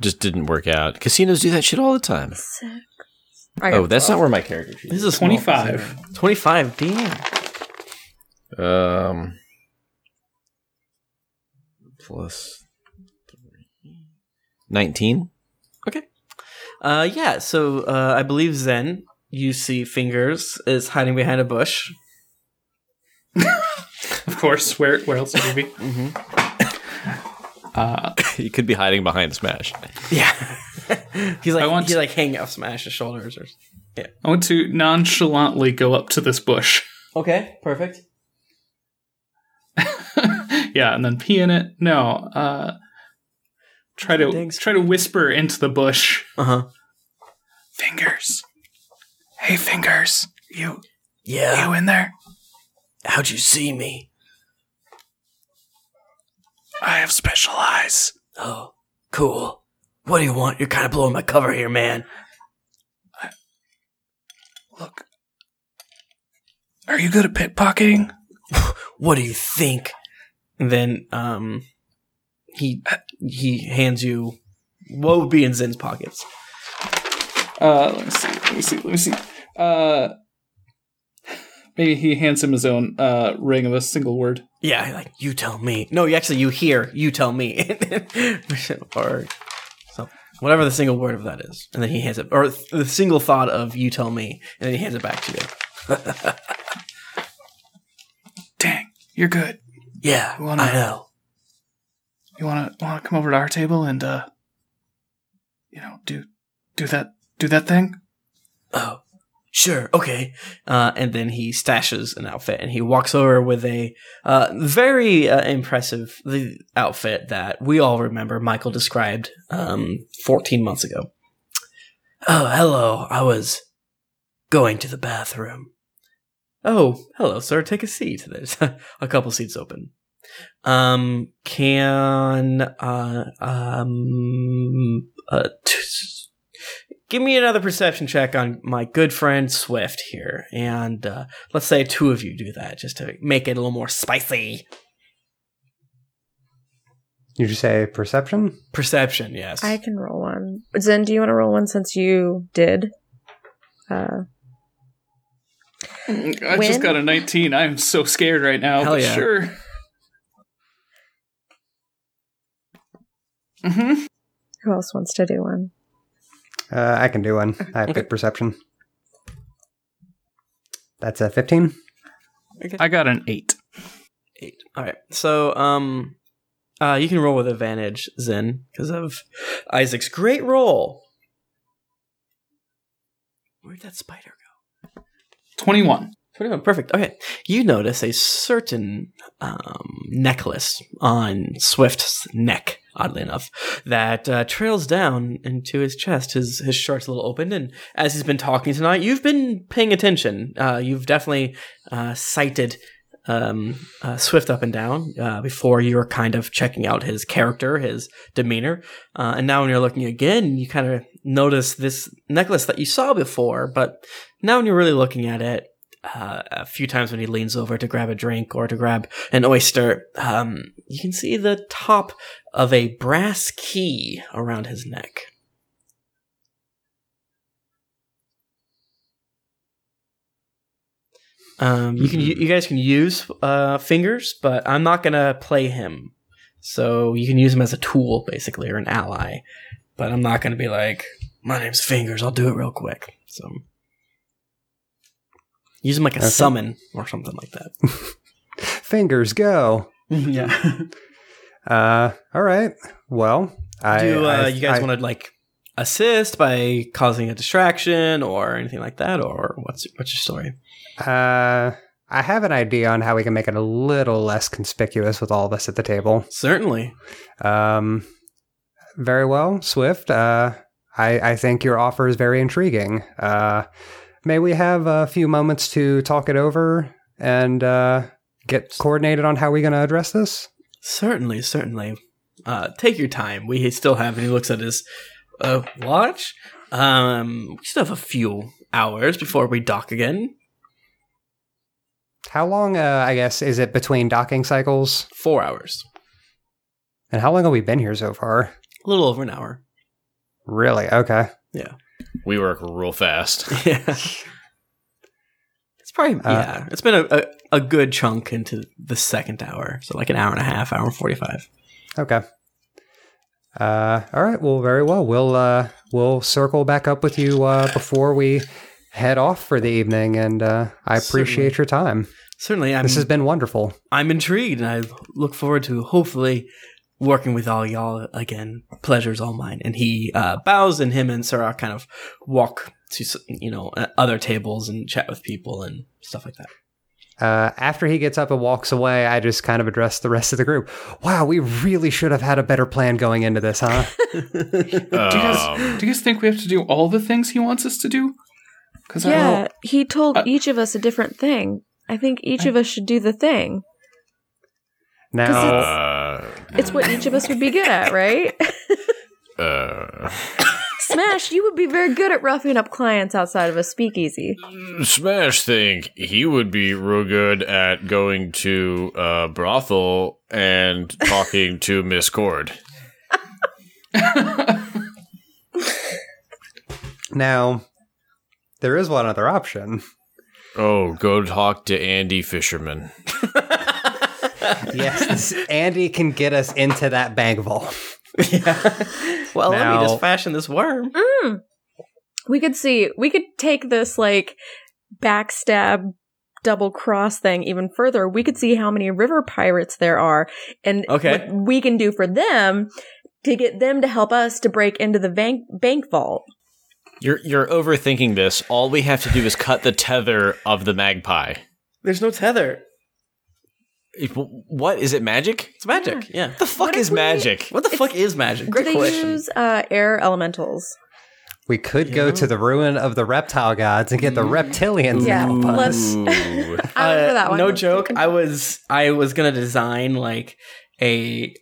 just didn't work out. Casinos do that shit all the time. Six. Oh, that's 12. not where my character sheet This is. is a 25. Twenty-five. Damn. Um, plus nineteen. Uh, yeah. So uh, I believe Zen. You see, fingers is hiding behind a bush. Of course. Where where else would he be? Mm-hmm. Uh, He could be hiding behind Smash. Yeah. he's like I want he's to- like hanging off Smash's shoulders. Or I want to nonchalantly go up to this bush. okay, perfect. Yeah, and then pee in it. No. Uh, try to Thanks. try to whisper into the bush. Uh huh. Fingers. Hey, fingers. You Yeah. you in there? How'd you see me? I have special eyes. Oh, cool. What do you want? You're kind of blowing my cover here, man. Look. Are you good at pickpocketing? What do you think? And then um he he hands you what would be in Zen's pockets. Uh, let me see. Let me see. Let me see. Uh, maybe he hands him his own uh ring of a single word. Yeah, like you tell me. No, you actually you hear, you tell me. or so whatever the single word of that is. And then he hands it or the single thought of you tell me, and then he hands it back to you. Dang, you're good. Yeah, You wanna- I know. You wanna wanna come over to our table and uh, you know, do do that do that thing? Oh, sure, okay. Uh, and then he stashes an outfit and he walks over with a uh, very uh, impressive the outfit that we all remember Michael described um, 14 months ago. Oh, hello. I was going to the bathroom. Oh, hello, sir. Take a seat. There's a couple seats open. Um, can uh um uh t- give me another perception check on my good friend Swift here, and uh, let's say two of you do that just to make it a little more spicy. You just say perception? Perception, yes. I can roll one. Zen, do you want to roll one since you did? Uh, I Win? just got a 19. I'm so scared right now. Hell yeah. Sure. Mm-hmm. who else wants to do one? Uh, I can do one. I have Okay. good perception. That's a 15. I got an eight. Eight. All right. So, um, uh, you can roll with advantage, Zen, because of Isaac's great roll. Where'd that spider go? 21. 21. Perfect. Okay. You notice a certain um, necklace on Swift's neck, oddly enough, that uh, trails down into his chest. His his shirt's a little open, and as he's been talking tonight, you've been paying attention. Uh, you've definitely uh, sighted um, uh, Swift up and down uh, before you were kind of checking out his character, his demeanor, uh, and now when you're looking again, you kind of notice this necklace that you saw before, but now when you're really looking at it, uh, a few times when he leans over to grab a drink or to grab an oyster, um, you can see the top of a brass key around his neck. Um, you can you guys can use uh, fingers, but I'm not gonna play him. So you can use him as a tool, basically, or an ally. But I'm not gonna be like, my name's Fingers. I'll do it real quick. So use him like a Okay. summon or something like that. Fingers go. yeah. Uh, all right. Well, I. do uh, I- you guys want to like assist by causing a distraction or anything like that, or what's what's your story? Uh, I have an idea on how we can make it a little less conspicuous with all of us at the table. Certainly. Um, very well, Swift. Uh, I, I think your offer is very intriguing. Uh, may we have a few moments to talk it over and uh, get coordinated on how we're going to address this? Certainly, certainly. Uh, take your time. We still have, and he looks at his uh, watch. Um, we still have a few hours before we dock again. How long, uh, I guess, is it between docking cycles? Four hours. And how long have we been here so far? A little over an hour. Really? Okay. Yeah. We work real fast. Yeah. It's probably, Uh, yeah. It's been a, a, a good chunk into the second hour. So, like an hour and a half, hour and 45. Okay. Uh, all right. Well, very well. We'll uh, we'll circle back up with you uh, before we head off for the evening, and uh, I appreciate your time. Certainly, I'm, This has been wonderful. I'm intrigued, and I look forward to hopefully working with all y'all again. Pleasure's all mine. And he uh, bows, and him and Sarah kind of walk to you know uh, other tables and chat with people and stuff like that. Uh, after he gets up and walks away, I just kind of address the rest of the group. Wow, we really should have had a better plan going into this, huh? Do you, guys, Um, do you guys think we have to do all the things he wants us to do? Because I Yeah, don't. he told Uh, each of us a different thing. I think each of us should do the thing. Now, uh, It's what each of us would be good at, right? uh, Smash, you would be very good at roughing up clients outside of a speakeasy. Smash think he would be real good at going to a brothel and talking to Miss Cord. now, there is one other option. Oh, go talk to Andy Fisherman. Yes, Andy can get us into that bank vault. yeah. Well, let me just fashion this worm. Hmm. We could see, we could take this like backstab double cross thing even further. We could see how many river pirates there are and Okay. what we can do for them to get them to help us to break into the bank, bank vault. You're you're overthinking this. All we have to do is cut the tether of the magpie. There's no tether. It- What is it? Magic? It's magic. Yeah. What the fuck What is we- magic? What the fuck is magic? Do Great they question. use uh, air elementals? We could go to the ruin of the reptile gods and get the reptilians Yeah, to help us. let's- Ooh. For Uh, that one. No joke. I was I was gonna design like a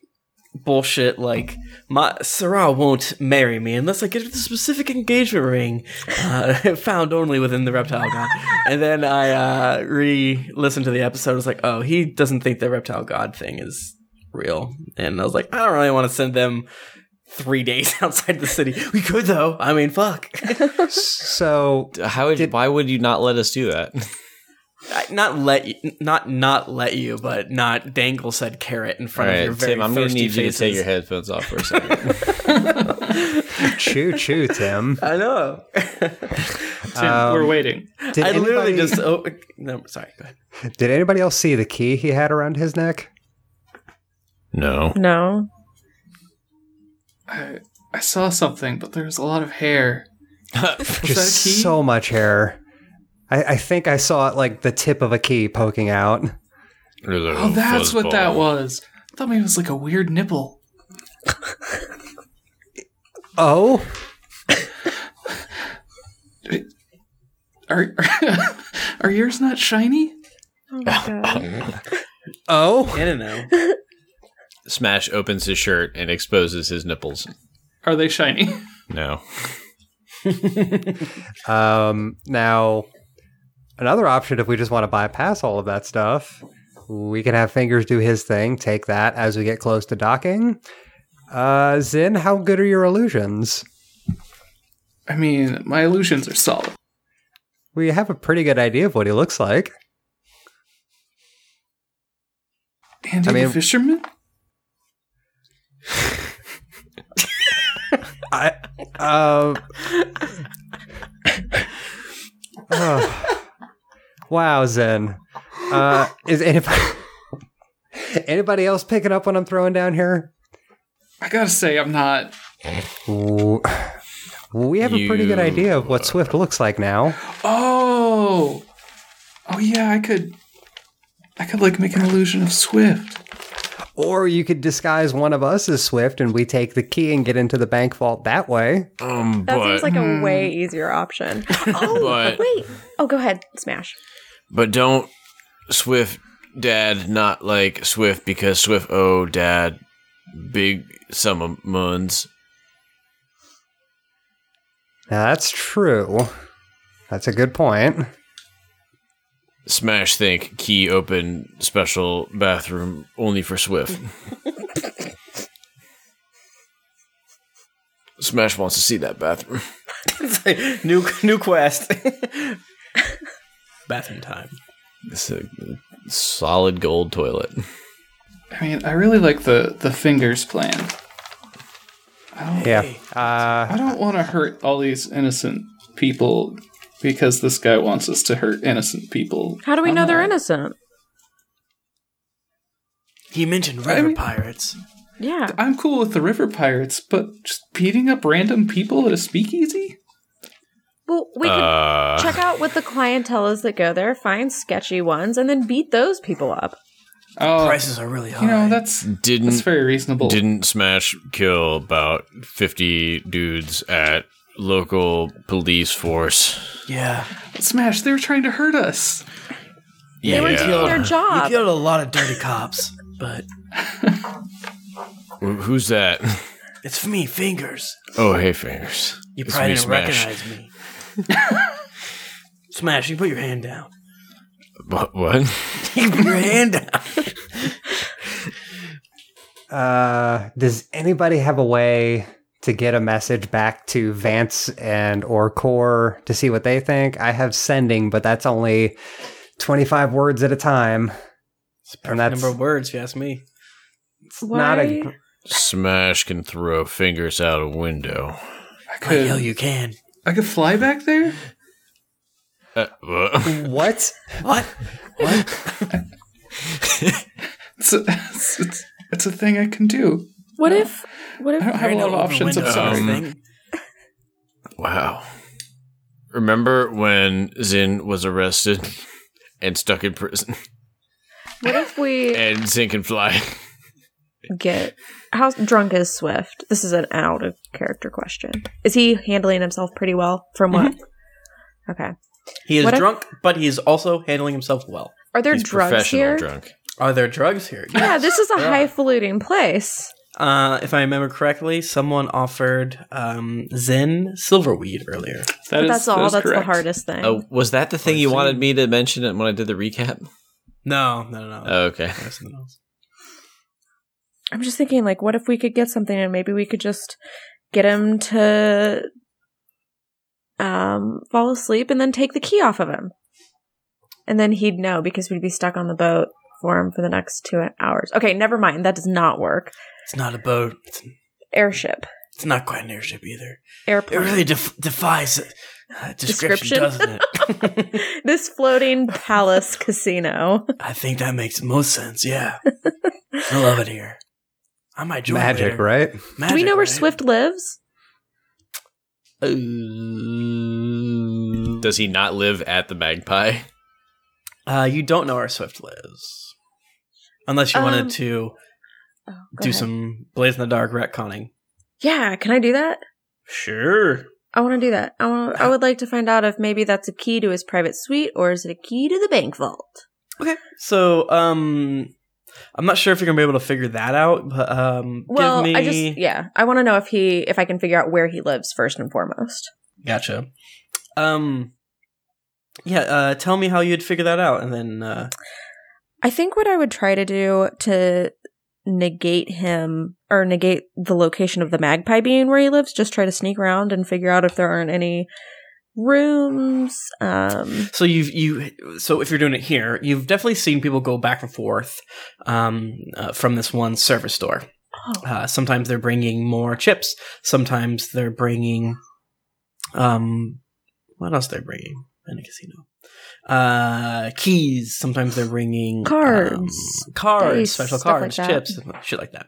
bullshit like my Sarah won't marry me unless I get her the specific engagement ring uh, found only within the reptile god. And then I uh, re-listened to the episode. I was like, oh, he doesn't think the reptile god thing is real. And I was like, I don't really want to send them three days outside the city. We could though. I mean, fuck. So, How would Did- why would you not let us do that? I- not let you, not not let you, but not dangle said carrot in All front of your right, very Tim, I'm gonna thirsty need you to take your headphones off for a second. choo choo, Tim. I know. Tim, Um, we're waiting. Did I literally just. Oh, no, sorry. Go ahead. Did anybody else see the key he had around his neck? No. No. I, I saw something, but there was a lot of hair. Just so much hair. I, I think I saw it like the tip of a key poking out. oh, that's what that was. I thought maybe it was like a weird nipple. Oh, Are are yours not shiny? Oh oh. I don't know. Smash opens his shirt and exposes his nipples. Are they shiny? No. Um, now, another option, if we just want to bypass all of that stuff, we can have Fingers do his thing, take that as we get close to docking. Uh, Zin, how good are your illusions? I mean, my illusions are solid. We have a pretty good idea of what he looks like. Andy I mean- the fisherman? I uh, oh. wow, Zen. Uh, is anybody anybody else picking up what I'm throwing down here? I gotta say, I'm not. Ooh. We have a pretty good idea of what Swift looks like now. Oh, oh yeah, I could. I could like make an illusion of Swift. Or you could disguise one of us as Swift and we take the key and get into the bank vault that way. Um, That but seems like a way easier option. Oh, But- wait. Oh, go ahead. Smash. but don't Swift Dad not like Swift because Swift oh Dad big sum of moons. Now that's true. That's a good point. Smash think key open special bathroom only for Swift. Smash wants to see that bathroom. Like, new new quest. Bathroom time. It's a solid gold toilet. I mean, I really like the the fingers plan. I don't, Yeah. Uh, I don't want to hurt all these innocent people because this guy wants us to hurt innocent people. How do we know they're innocent? He mentioned I river mean- pirates. Yeah. I'm cool with the river pirates, but just beating up random people at a speakeasy? Well, we could Uh, check out what the clientele is that go there, find sketchy ones, and then beat those people up. Oh, Prices are really high. you know that's didn't that's very reasonable. Didn't Smash kill about 50 dudes at local police force? yeah. Smash, they were trying to hurt us. They were doing their You job. killed a lot of dirty cops, but Who's that? it's me, Fingers. Oh, hey, Fingers. You It's probably me, didn't Smash. recognize me. Smash, you put your hand down. What? what? You put your hand down. uh, does anybody have a way to get a message back to Vance and or Core to see what they think? I have sending, but that's only 25 words at a time. And that's Number of words, if you ask me. it's not a Smash can throw fingers out a window. I Like hell, you can. I could fly back there? Uh, what? what? What? It's a, it's, it's, it's a thing I can do. What if? What I if? don't have a lot of options. I'm sorry. Um, thing. wow. Remember when Zin was arrested and stuck in prison? What if we And Zin can fly. get? How drunk is Swift? This is an out of character question. Is he handling himself pretty well? From what? Okay. He is What if- drunk, but he is also handling himself well. Are there He's drugs professional here? drunk. Are there drugs here? Yeah, this is a Yeah. highfalutin place. Uh, if I remember correctly, someone offered um, Zen silverweed earlier. That But is- that's that all. is That's the hardest thing. Oh, was that the thing you wanted me to mention it when I did the recap? No, no, no. no. Oh, okay. That's something else. I'm just thinking, like, what if we could get something and maybe we could just get him to um, fall asleep and then take the key off of him. And then he'd know because we'd be stuck on the boat for him for the next two hours. Okay, never mind. That does not work. It's not a boat. It's, Airship. it's not quite an airship either. Airplane. It really def- defies uh, description, Description? doesn't it? this floating palace casino. I think that makes most sense. Yeah, I love it here. I might join Magic, later. right? Magic, Do we know where right? Swift lives? Uh, Does he not live at the Magpie? uh, you don't know where Swift lives, unless you Um, wanted to Oh, do ahead. some Blades in the Dark retconning. Yeah, can I do that? Sure. I want to do that. I want. I would like to find out if maybe that's a key to his private suite or is it a key to the bank vault? Okay. So, um, I'm not sure if you're gonna be able to figure that out, but um, Well, give me. I just yeah, I want to know if he if I can figure out where he lives first and foremost. Gotcha. Um, yeah. Uh, tell me how you'd figure that out, and then uh, I think what I would try to do to negate him or negate the location of the magpie being where he lives, just try to sneak around and figure out if there aren't any rooms. Um, So you've you so if you're doing it here, you've definitely seen people go back and forth um, uh, from this one service store. oh, Uh, sometimes they're bringing more chips. Sometimes they're bringing, um, what else they're bringing in a casino? Uh, keys. Sometimes they're bringing Cards. um, cards, dice, special stuff like cards, chips, shit like that.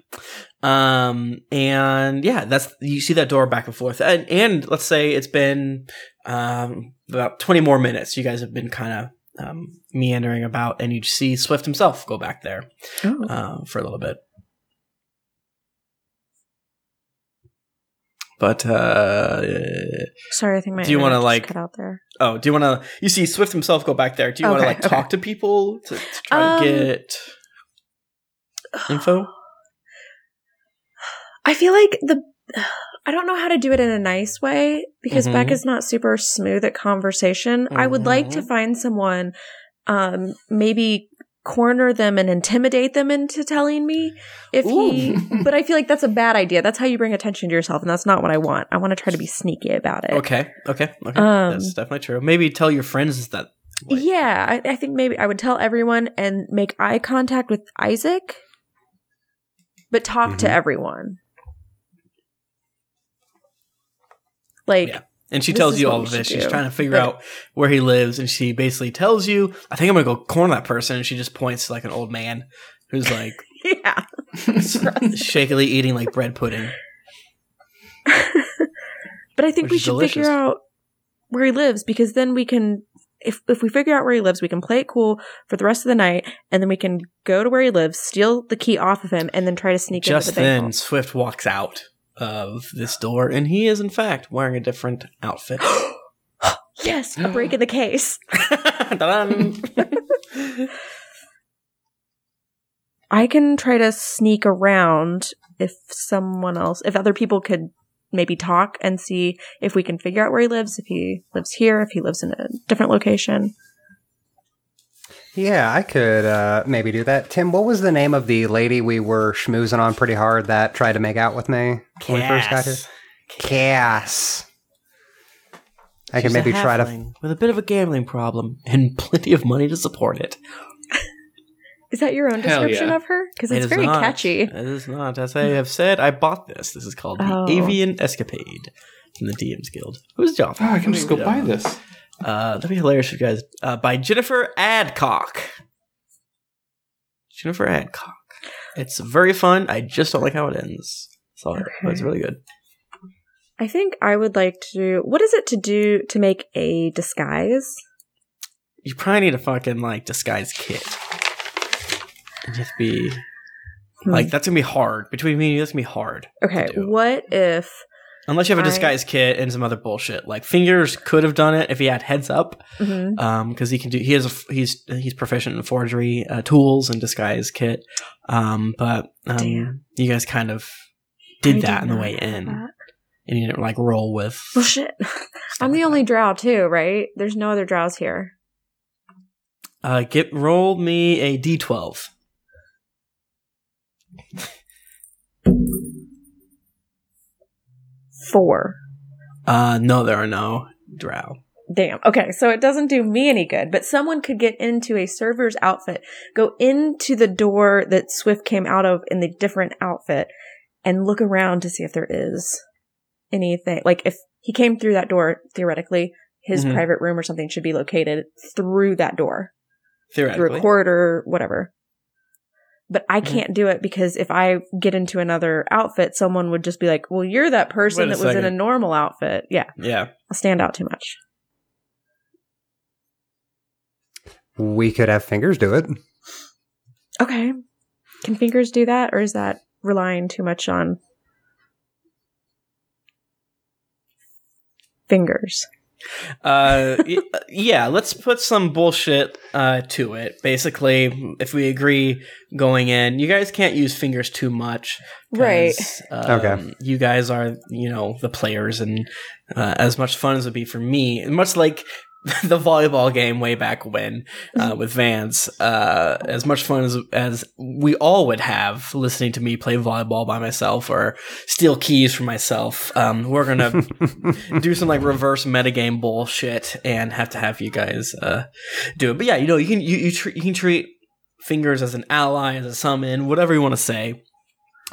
Um, and yeah, that's you see that door back and forth. And, and let's say it's been um about twenty more minutes. You guys have been kind of um, meandering about, and you see Swift himself go back there oh. uh, for a little bit. But uh, sorry, I think my do you wanna, like- cut out there? oh, do you want to? You see Swift himself go back there. Do you want to Okay, like talk to people to, to try Um, to get info? I feel like the I don't know how to do it in a nice way because Mhm. Beck is not super smooth at conversation. I would like to Mhm. find someone um maybe corner them and intimidate them into telling me if he but I feel like that's a bad idea. That's how you bring attention to yourself and that's not what I want. I want to try to be sneaky about it. Okay, okay, okay. Um, That's definitely true. Maybe tell your friends that. like- yeah, I, I think maybe I would tell everyone and make eye contact with Isaac, but talk to Mhm. everyone. Like, Yeah. And she This tells you all of this. She's do. trying to figure Okay. out where he lives, and she basically tells you, "I think I'm gonna go corner that person." And she just points to like an old man who's like yeah. shakily eating like bread pudding. but I think we should delicious. figure out where he lives because then we can if if we figure out where he lives, we can play it cool for the rest of the night and then we can go to where he lives, steal the key off of him and then try to sneak Just into the then. Swift walks out of this door, and he is in fact wearing a different outfit. Yes, a break in the case. I can try to sneak around if someone else if other people could maybe talk and see if we can figure out where he lives, if he lives here, if he lives in a different location. Yeah, I could uh, maybe do that. Tim, what was the name of the lady we were schmoozing on pretty hard that tried to make out with me when we first got here? Cass. Cass. I can She's a maybe try to. with a bit of a gambling problem and plenty of money to support it. Is that your own Hell description yeah. of her? Because it's is very not. catchy. It is not. As I have said, I bought this. This is called the Oh. Avian Escapade from the DM's Guild. Who's John? Oh, I can just go buy this. Uh, that'd be hilarious you guys. Uh, by Jennifer Adcock. Jennifer Adcock. It's very fun. I just don't like how it ends. Sorry, but it's really good. I think I would like to. What is it to do to make a disguise? You probably need a fucking like disguise kit. And you have to be Hmm. like that's gonna be hard. Between me and you, that's gonna be hard. Okay, what if? Unless you have a disguise kit and some other bullshit. Like Fingers could have done it if he had heads up, mhm. um, because he can do. He has a, he's he's proficient in forgery uh, tools and disguise kit. Um, but um, you guys kind of did I that on the way in, that. and you didn't like roll with. Well, shit. I'm the only drow too, right? There's no other drows here. Uh, get roll me a d12. Four. Uh, no, there are no drow. Damn. Okay, so it doesn't do me any good, but someone could get into a server's outfit, go into the door that Swift came out of in the different outfit, and look around to see if there is anything. Like, if he came through that door, theoretically, his Mhm. private room or something should be located through that door, through a corridor, whatever. But I Mhm. can't do it because if I get into another outfit, someone would just be like, well, you're that person Wait a that was in a normal outfit. Yeah, yeah. I'll stand out too much. We could have fingers do it. Okay. Can fingers do that, or is that relying too much on fingers? Uh, yeah, let's put some bullshit uh, to it. Basically, if we agree going in, you guys can't use fingers too much, Right. Um, Okay. You guys are, you know, the players, and uh, as much fun as it'd be for me, much like the volleyball game way back when uh, with Vance. Uh, as much fun as as we all would have listening to me play volleyball by myself or steal keys from myself. Um, we're gonna do some like reverse metagame bullshit and have to have you guys uh, do it. But yeah, you know, you can you you, tr- you can treat fingers as an ally, as a summon, whatever you want to say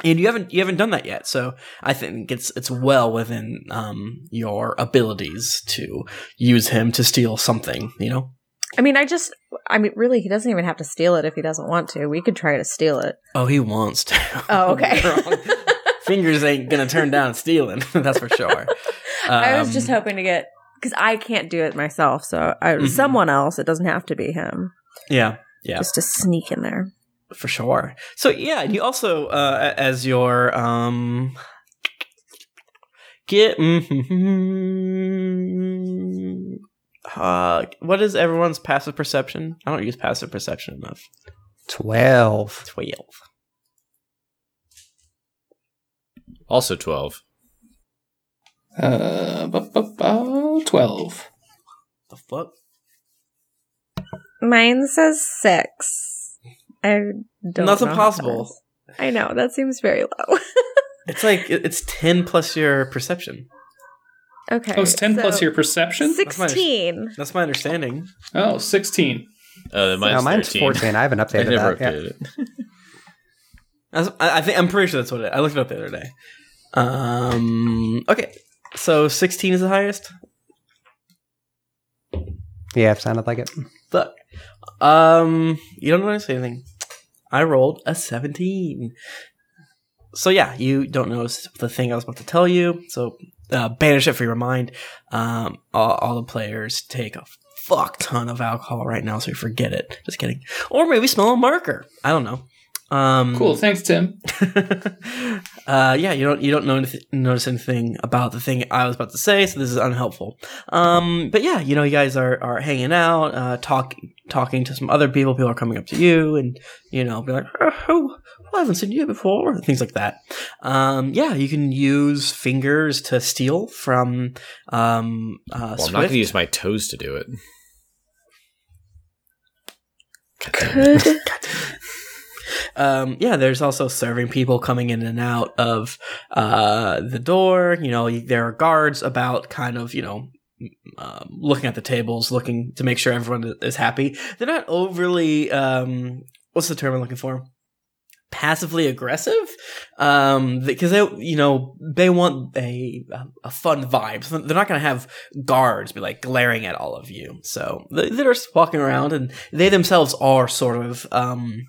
and you haven't you haven't done that yet so i think it's it's well within um your abilities to use him to steal something you know I mean, I just, I mean, really, he doesn't even have to steal it if he doesn't want to. We could try to steal it. oh he wants to Oh, okay. Fingers ain't gonna turn down stealing that's for sure I was just Um, hoping to get, because I can't do it myself. So I, Mhm. someone else, it doesn't have to be him, yeah yeah just to sneak in there. For sure so yeah and you also uh as your um get uh what is everyone's passive perception i don't use passive perception enough 12. 12 Also 12. Uh, bu- bu- bu- 12. the fuck Mine says six. I don't That's know how impossible. that is. I know, that seems very low. it's like it's 10 plus your perception okay. Oh, it's 10 plus your perception? 16. that's my understanding Oh, 16. Uh, mine's, no, mine's 14. I haven't I updated never that. Yeah. it. I, I think i'm pretty sure that's what it i looked it up the other day um okay so 16 is the highest Yeah, it sounded like it. Look, um, you don't notice anything. I rolled a 17. So yeah, you don't notice the thing I was about to tell you. So uh, banish it from your mind. Um, all, all the players take a fuck ton of alcohol right now, so you forget it. Just kidding. Or maybe smell a marker. I don't know. Um, Cool. Thanks, Tim. uh, yeah, you don't you don't know anyth- notice anything about the thing I was about to say, so this is unhelpful. Um, but yeah, you know, you guys are are hanging out, uh, talk talking to some other people. People are coming up to you, and you know, be like, oh, I haven't seen you before, things like that. Um, yeah, you can use fingers to steal from. Um, uh, Well, I'm not going to use my toes to do it. Could um, yeah, there's also serving people coming in and out of uh, the door. You know, there are guards about, kind of, you know, um, looking at the tables, looking to make sure everyone is happy. They're not overly, um, what's the term I'm looking for? Passively aggressive, um, because they, you know, they want a a fun vibe. So they're not going to have guards be like glaring at all of you. So they- they're just walking around, and they themselves are sort of um,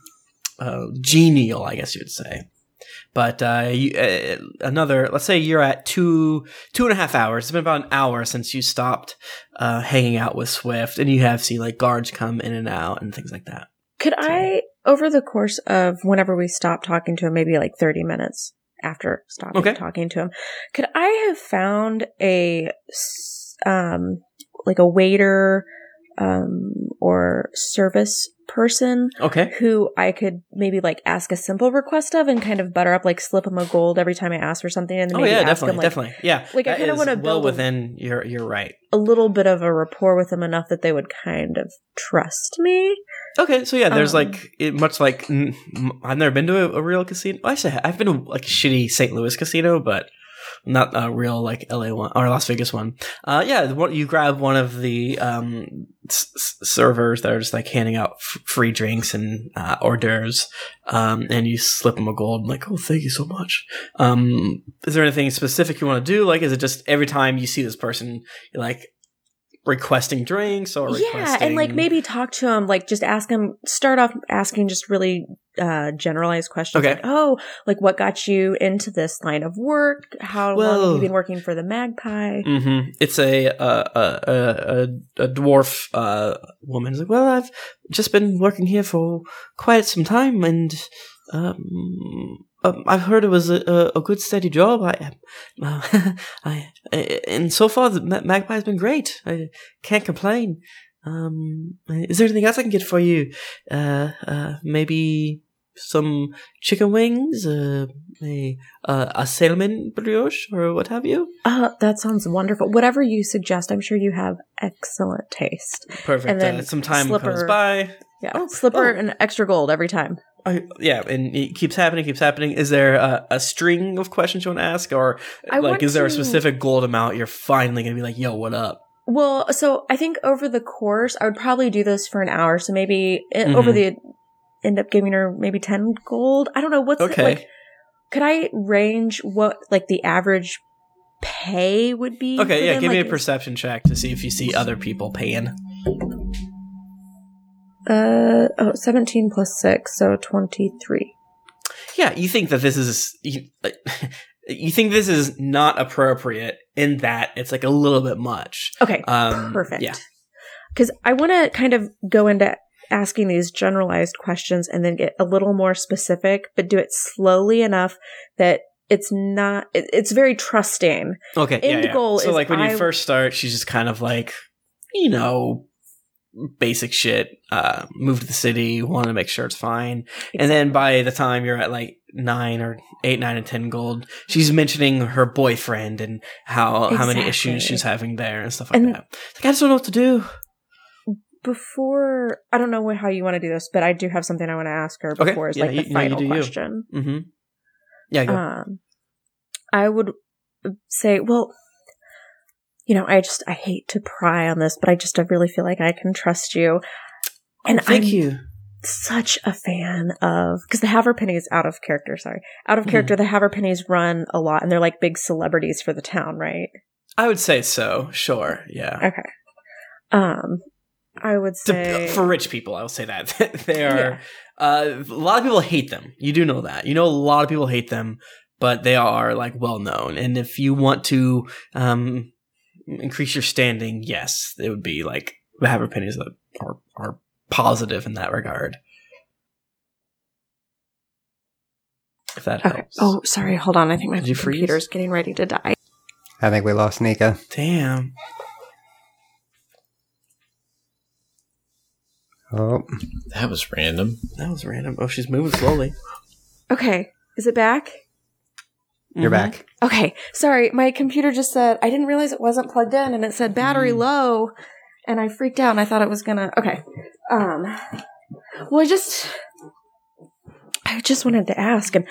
uh, genial, I guess you would say. But uh, you, uh, another, let's say you're at two two and a half hours. It's been about an hour since you stopped uh, hanging out with Swift, and you have seen like guards come in and out and things like that. could I over the course of whenever we stopped talking to him, maybe like thirty minutes after stopping Okay. talking to him, could I have found a um like a waiter um or service person Okay. who I could maybe like ask a simple request of and kind of butter up, like slip him a gold every time I ask for something, and then Oh maybe yeah, ask definitely, him like definitely, yeah. like, I kinda wanna well build within your. You're right. a little bit of a rapport with him enough that they would kind of trust me. Okay, so yeah, there's Um, like it, much like mm, I've never been to a, a real casino. Well, Actually, I've been to like a shitty St. Louis casino, but not a real like LA one or Las Vegas one. Uh, yeah, you grab one of the um, s- servers that are just like handing out f- free drinks and uh, hors d'oeuvres, um, and you slip them a gold. like, oh, thank you so much. Um, is there anything specific you want to do? Like, is it just every time you see this person, you're like requesting drinks or Yeah, requesting? and like maybe talk to him, like just ask him, start off asking just really uh generalized questions. Okay. Like, oh, like what got you into this line of work? How long have you been working for the Magpie? Mm-hmm. It's a uh, a, a a dwarf uh, woman. It's like, well, I've just been working here for quite some time, and um, um, I've heard it was a, a, a good steady job. I, uh, I, and so far the Magpie's been great. I can't complain. Um, is there anything else I can get for you? Uh, uh, maybe some chicken wings, uh, a uh, a salmon brioche, or what have you. Uh, that sounds wonderful. Whatever you suggest, I'm sure you have excellent taste. Perfect. And then uh, some time slipper- goes by. Yeah, Oh, slipper oh. and extra gold every time. I, yeah, and it keeps happening, keeps happening. Is there a, a string of questions you want to ask, or I like is there a specific gold amount you're finally gonna be like, "Yo, what up?" Well, so I think over the course, I would probably do this for an hour. So maybe eh, over Mhm. the end up giving her maybe ten gold. I don't know what's Okay. like. Could I range what like the average pay would be? Okay, yeah, them? give me a perception check to see if you see other people paying. Uh oh, 17 plus six, so twenty three. Yeah, you think that this is you, you think this is not appropriate in that it's like a little bit much. Okay, Um, perfect. yeah. Because I want to kind of go into asking these generalized questions and then get a little more specific, but do it slowly enough that it's not. it- It's very trusting. Okay, yeah, End yeah. goal so like when you I- first start, she's just kind of like, you know, basic shit. Uh, moved to the city, wanted to make sure it's fine, and then by the time you're at like nine or eight, nine, and ten gold, she's mentioning her boyfriend and how how many issues she's having there and stuff like And- that. Like I just don't know what to do. Before I don't know how you want to do this, but I do have something I want to ask her Okay, before is yeah, like the you final you. question. Mm-hmm. Yeah. Um, I would say, well, you know, I just I hate to pry on this, but I just I really feel like I can trust you. And oh, thank I'm you. such a fan of because the Haverpennies out of character. Sorry, out of character. The Haverpennies run a lot, and they're like big celebrities for the town, right? I would say so. Sure. Yeah. Okay. Um, I would say for rich people, I will say that they are. Uh, a lot of people hate them. You do know that. You know, a lot of people hate them, but they are like well known. And if you want to um, increase your standing, yes, it would be like have opinions that are are positive in that regard. If that Okay. helps. Oh, sorry. Hold on. I think my Did you freeze? computer's getting ready to die. I think we lost Nika. damn. Oh, That was random. That was random. Oh, she's moving slowly. Okay. Is it back? You're Mhm. back. Okay, sorry, my computer just said I didn't realize it wasn't plugged in, and it said battery Mm. low, and I freaked out, and I thought it was gonna. Okay, um, well, I just, I just wanted to ask, and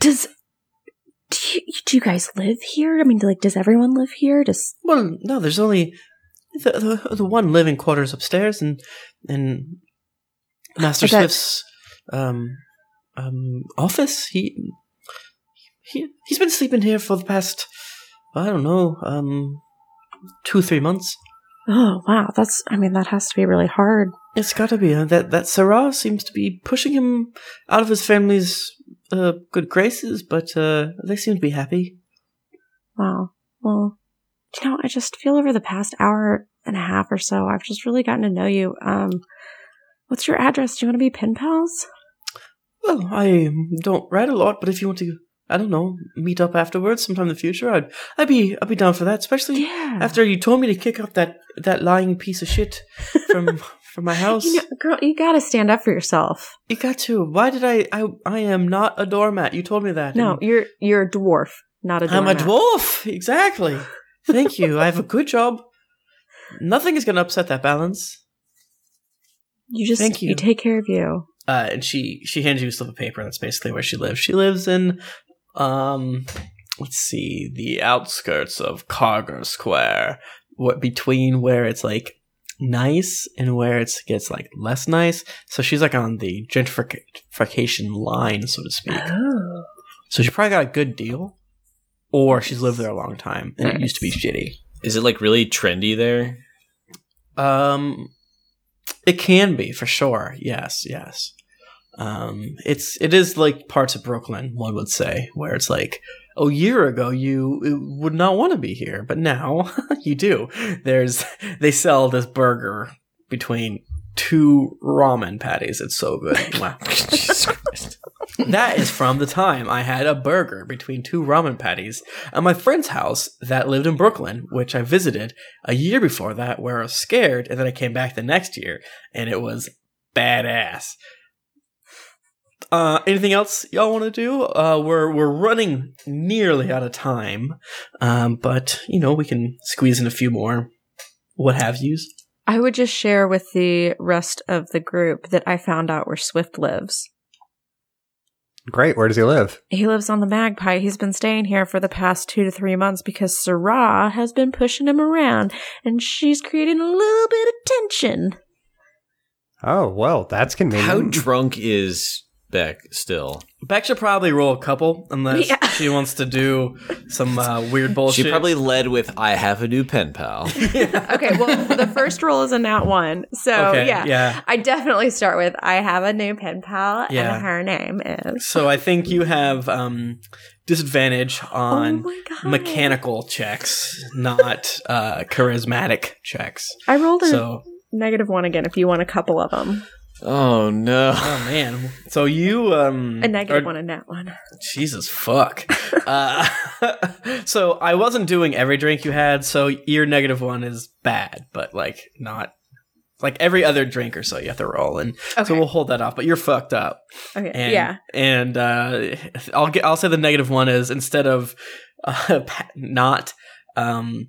does do you, do you guys live here? I mean, like, does everyone live here? Does Well, no, there's only the, the the one living quarters upstairs, and and Master Swift's um um office. He he he's been sleeping here for the past I don't know um two three months. oh wow, that's I mean that has to be really hard. It's got to be uh, that that Sarah seems to be pushing him out of his family's uh, good graces, but uh, they seem to be happy. Wow. Well, you know, I just feel over the past hour and a half or so, I've just really gotten to know you. Um, what's your address? Do you want to be pen pals? Well, I don't write a lot, but if you want to, I don't know, meet up afterwards sometime in the future, I'd I'd be I'd be down for that. Especially Yeah. after you told me to kick up that that lying piece of shit from from my house. You know, girl, you gotta stand up for yourself. You got to. Why did I? I I am not a doormat. You told me that. No, you're you're a dwarf, not a I'm a dwarf. Exactly. Thank you. I have a good job. Nothing is going to upset that balance. You just Thank you. you take care of you. uh, and she she hands you a slip of paper. That's basically where she lives. She lives in, um, let's see, the outskirts of Carger Square, what between where it's like nice and where it gets like less nice. So she's like on the gentrification line, so to speak. Oh. So she probably got a good deal, or she's lived there a long time and it used to be shitty. Is it like really trendy there? Um, it can be for sure. Yes, yes. Um, it's it is like parts of Brooklyn, one would say, where it's like a year ago you would not want to be here, but now you do. There's they sell this burger between two ramen patties. It's so good. Wow. Jesus Christ. That is from the time I had a burger between two ramen patties at my friend's house that lived in Brooklyn, which I visited a year before that, where I was scared, and then I came back the next year, and it was badass. Uh, anything else y'all want to do? Uh, we're we're running nearly out of time, um, but you know we can squeeze in a few more. What have yous? I would just share with the rest of the group that I found out where Swift lives. Great. Where does he live? He lives on the Magpie. He's been staying here for the past two to three months because Sarah has been pushing him around and she's creating a little bit of tension. Oh, well, that's convenient. How drunk is Beck still? Beck should probably roll a couple unless Yeah. she wants to do some uh, weird bullshit. She probably led with "I have a new pen pal." Okay, well, the first roll is a nat one. So, Okay, yeah. yeah. I definitely start with I have a new pen pal Yeah. and her name is. So I think you have um, disadvantage on oh mechanical checks, not uh, charismatic checks. I rolled a So, negative one again if you want a couple of them. Oh no! oh man. So you um A negative are- one, a that one. Jesus fuck. uh, so I wasn't doing every drink you had, so your negative one is bad, but like not like every other drink or so you have to roll and so we'll hold that off. But you're fucked up. Okay. And, yeah. And uh, I'll get. I'll say the negative one is instead of uh, not um,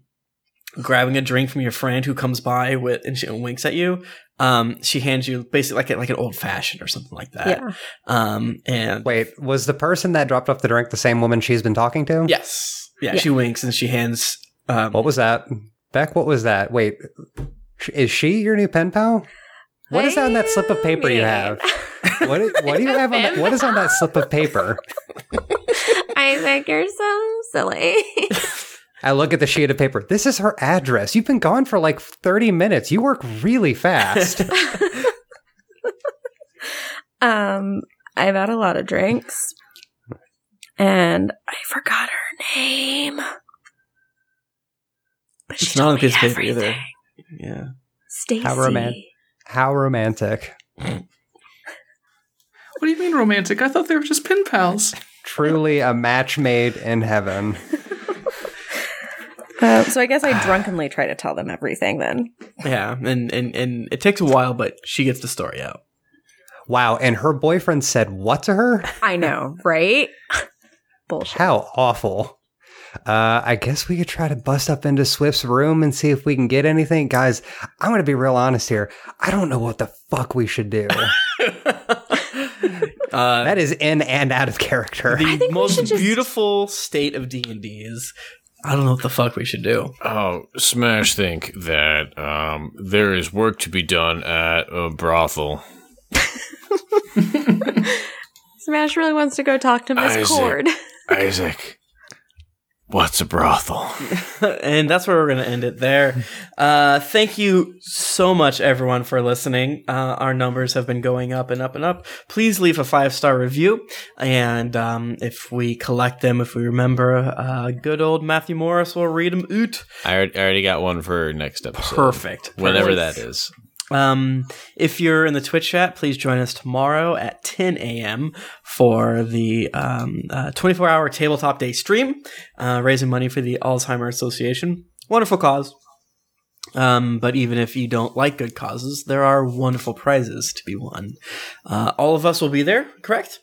grabbing a drink from your friend who comes by with and she winks at you. Um, she hands you basically like a, like an old fashioned or something like that. Yeah. Um, and Wait, was the person that dropped off the drink the same woman she's been talking to? yes, yeah, Yeah. she winks and she hands. Um, What was that? Beck, what was that? Wait, is she your new pen pal? What is that on that slip of paper you have? What, what do you have on that? What is on that slip of paper? I think you're so silly. I look at the sheet of paper. This is her address. You've been gone for like 30 minutes. You work really fast. um, I've had a lot of drinks, and I forgot her name. But It's she not on told a piece of paper either. yeah. Stacy. How romantic. How romantic. What do you mean romantic? I thought they were just pen pals. Truly a match made in heaven. Uh, so I guess I drunkenly try to tell them everything then. Yeah, and, and and it takes a while, but she gets the story out. Wow. And her boyfriend said what to her? I know, right? Bullshit. How awful. Uh, I guess we could try to bust up into Swift's room and see if we can get anything. Guys, I'm going to be real honest here. I don't know what the fuck we should do. Uh, that is in and out of character. the most should just- beautiful state of D and D is. I don't know what the fuck we should do. Oh, Smash think that um, there is work to be done at a brothel. Smash really wants to go talk to Miss Isaac. Cord. Isaac, what's a brothel? and that's where we're going to end it there. Uh, thank you so much, everyone, for listening. Uh, our numbers have been going up and up and up. Please leave a five star review. And um, if we collect them, if we remember, uh, good old Matthew Morris will read them out. I already, got one for next episode. Perfect. Whenever Perfect. that is. Um, if you're in the Twitch chat, please join us tomorrow at 10 a.m. for the um, uh, 24 hour tabletop day stream, uh, raising money for the Alzheimer Association. Wonderful cause. Um, but even if you don't like good causes, there are wonderful prizes to be won. Uh, all of us will be there, correct?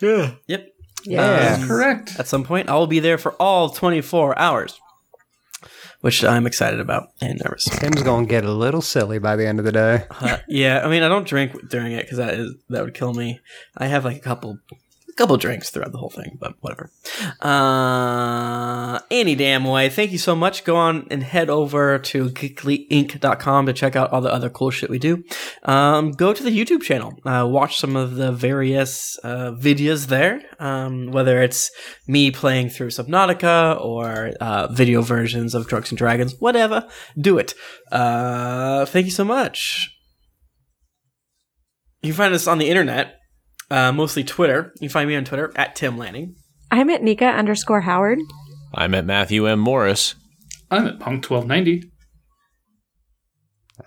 Yeah. Yep. Yeah. Um, Correct. At some point, I will be there for all 24 hours, which I'm excited about and nervous. Tim's to get a little silly by the end of the day. Uh, yeah, I mean, I don't drink during it because that is that would kill me. I have like a couple, couple drinks throughout the whole thing, but whatever. Uh, any damn way. Thank you so much. Go on and head over to geeklyinc.com to check out all the other cool shit we do. Um, go to the YouTube channel. Uh, watch some of the various uh, videos there. Um, whether it's me playing through Subnautica or uh, video versions of Drugs and Dragons, whatever. Do it. Uh, thank you so much. You can find us on the internet, uh, mostly Twitter. You can find me on Twitter at Tim Lanning. I'm at Nika underscore Howard. I'm at Matthew M. Morris. I'm at Punk twelve ninety.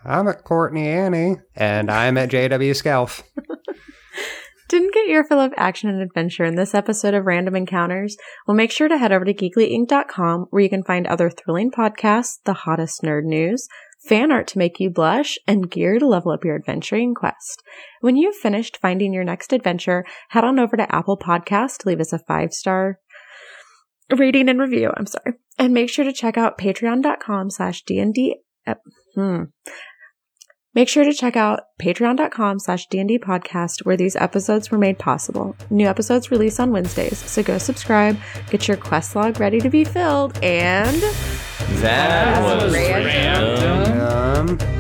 I'm at Courtney Annie, and I'm at JW Scalf. Didn't get your fill of action and adventure in this episode of Random Encounters? Well, make sure to head over to geeklyinc.com where you can find other thrilling podcasts, the hottest nerd news, fan art to make you blush, and gear to level up your adventuring quest. When you've finished finding your next adventure, head on over to Apple Podcast to leave us a five star rating and review. I'm sorry. And make sure to check out patreon.com slash DND. Hmm. Make sure to check out patreon.com slash DND podcast where these episodes were made possible. New episodes release on Wednesdays, so go subscribe, get your quest log ready to be filled, and That was random. random. Um,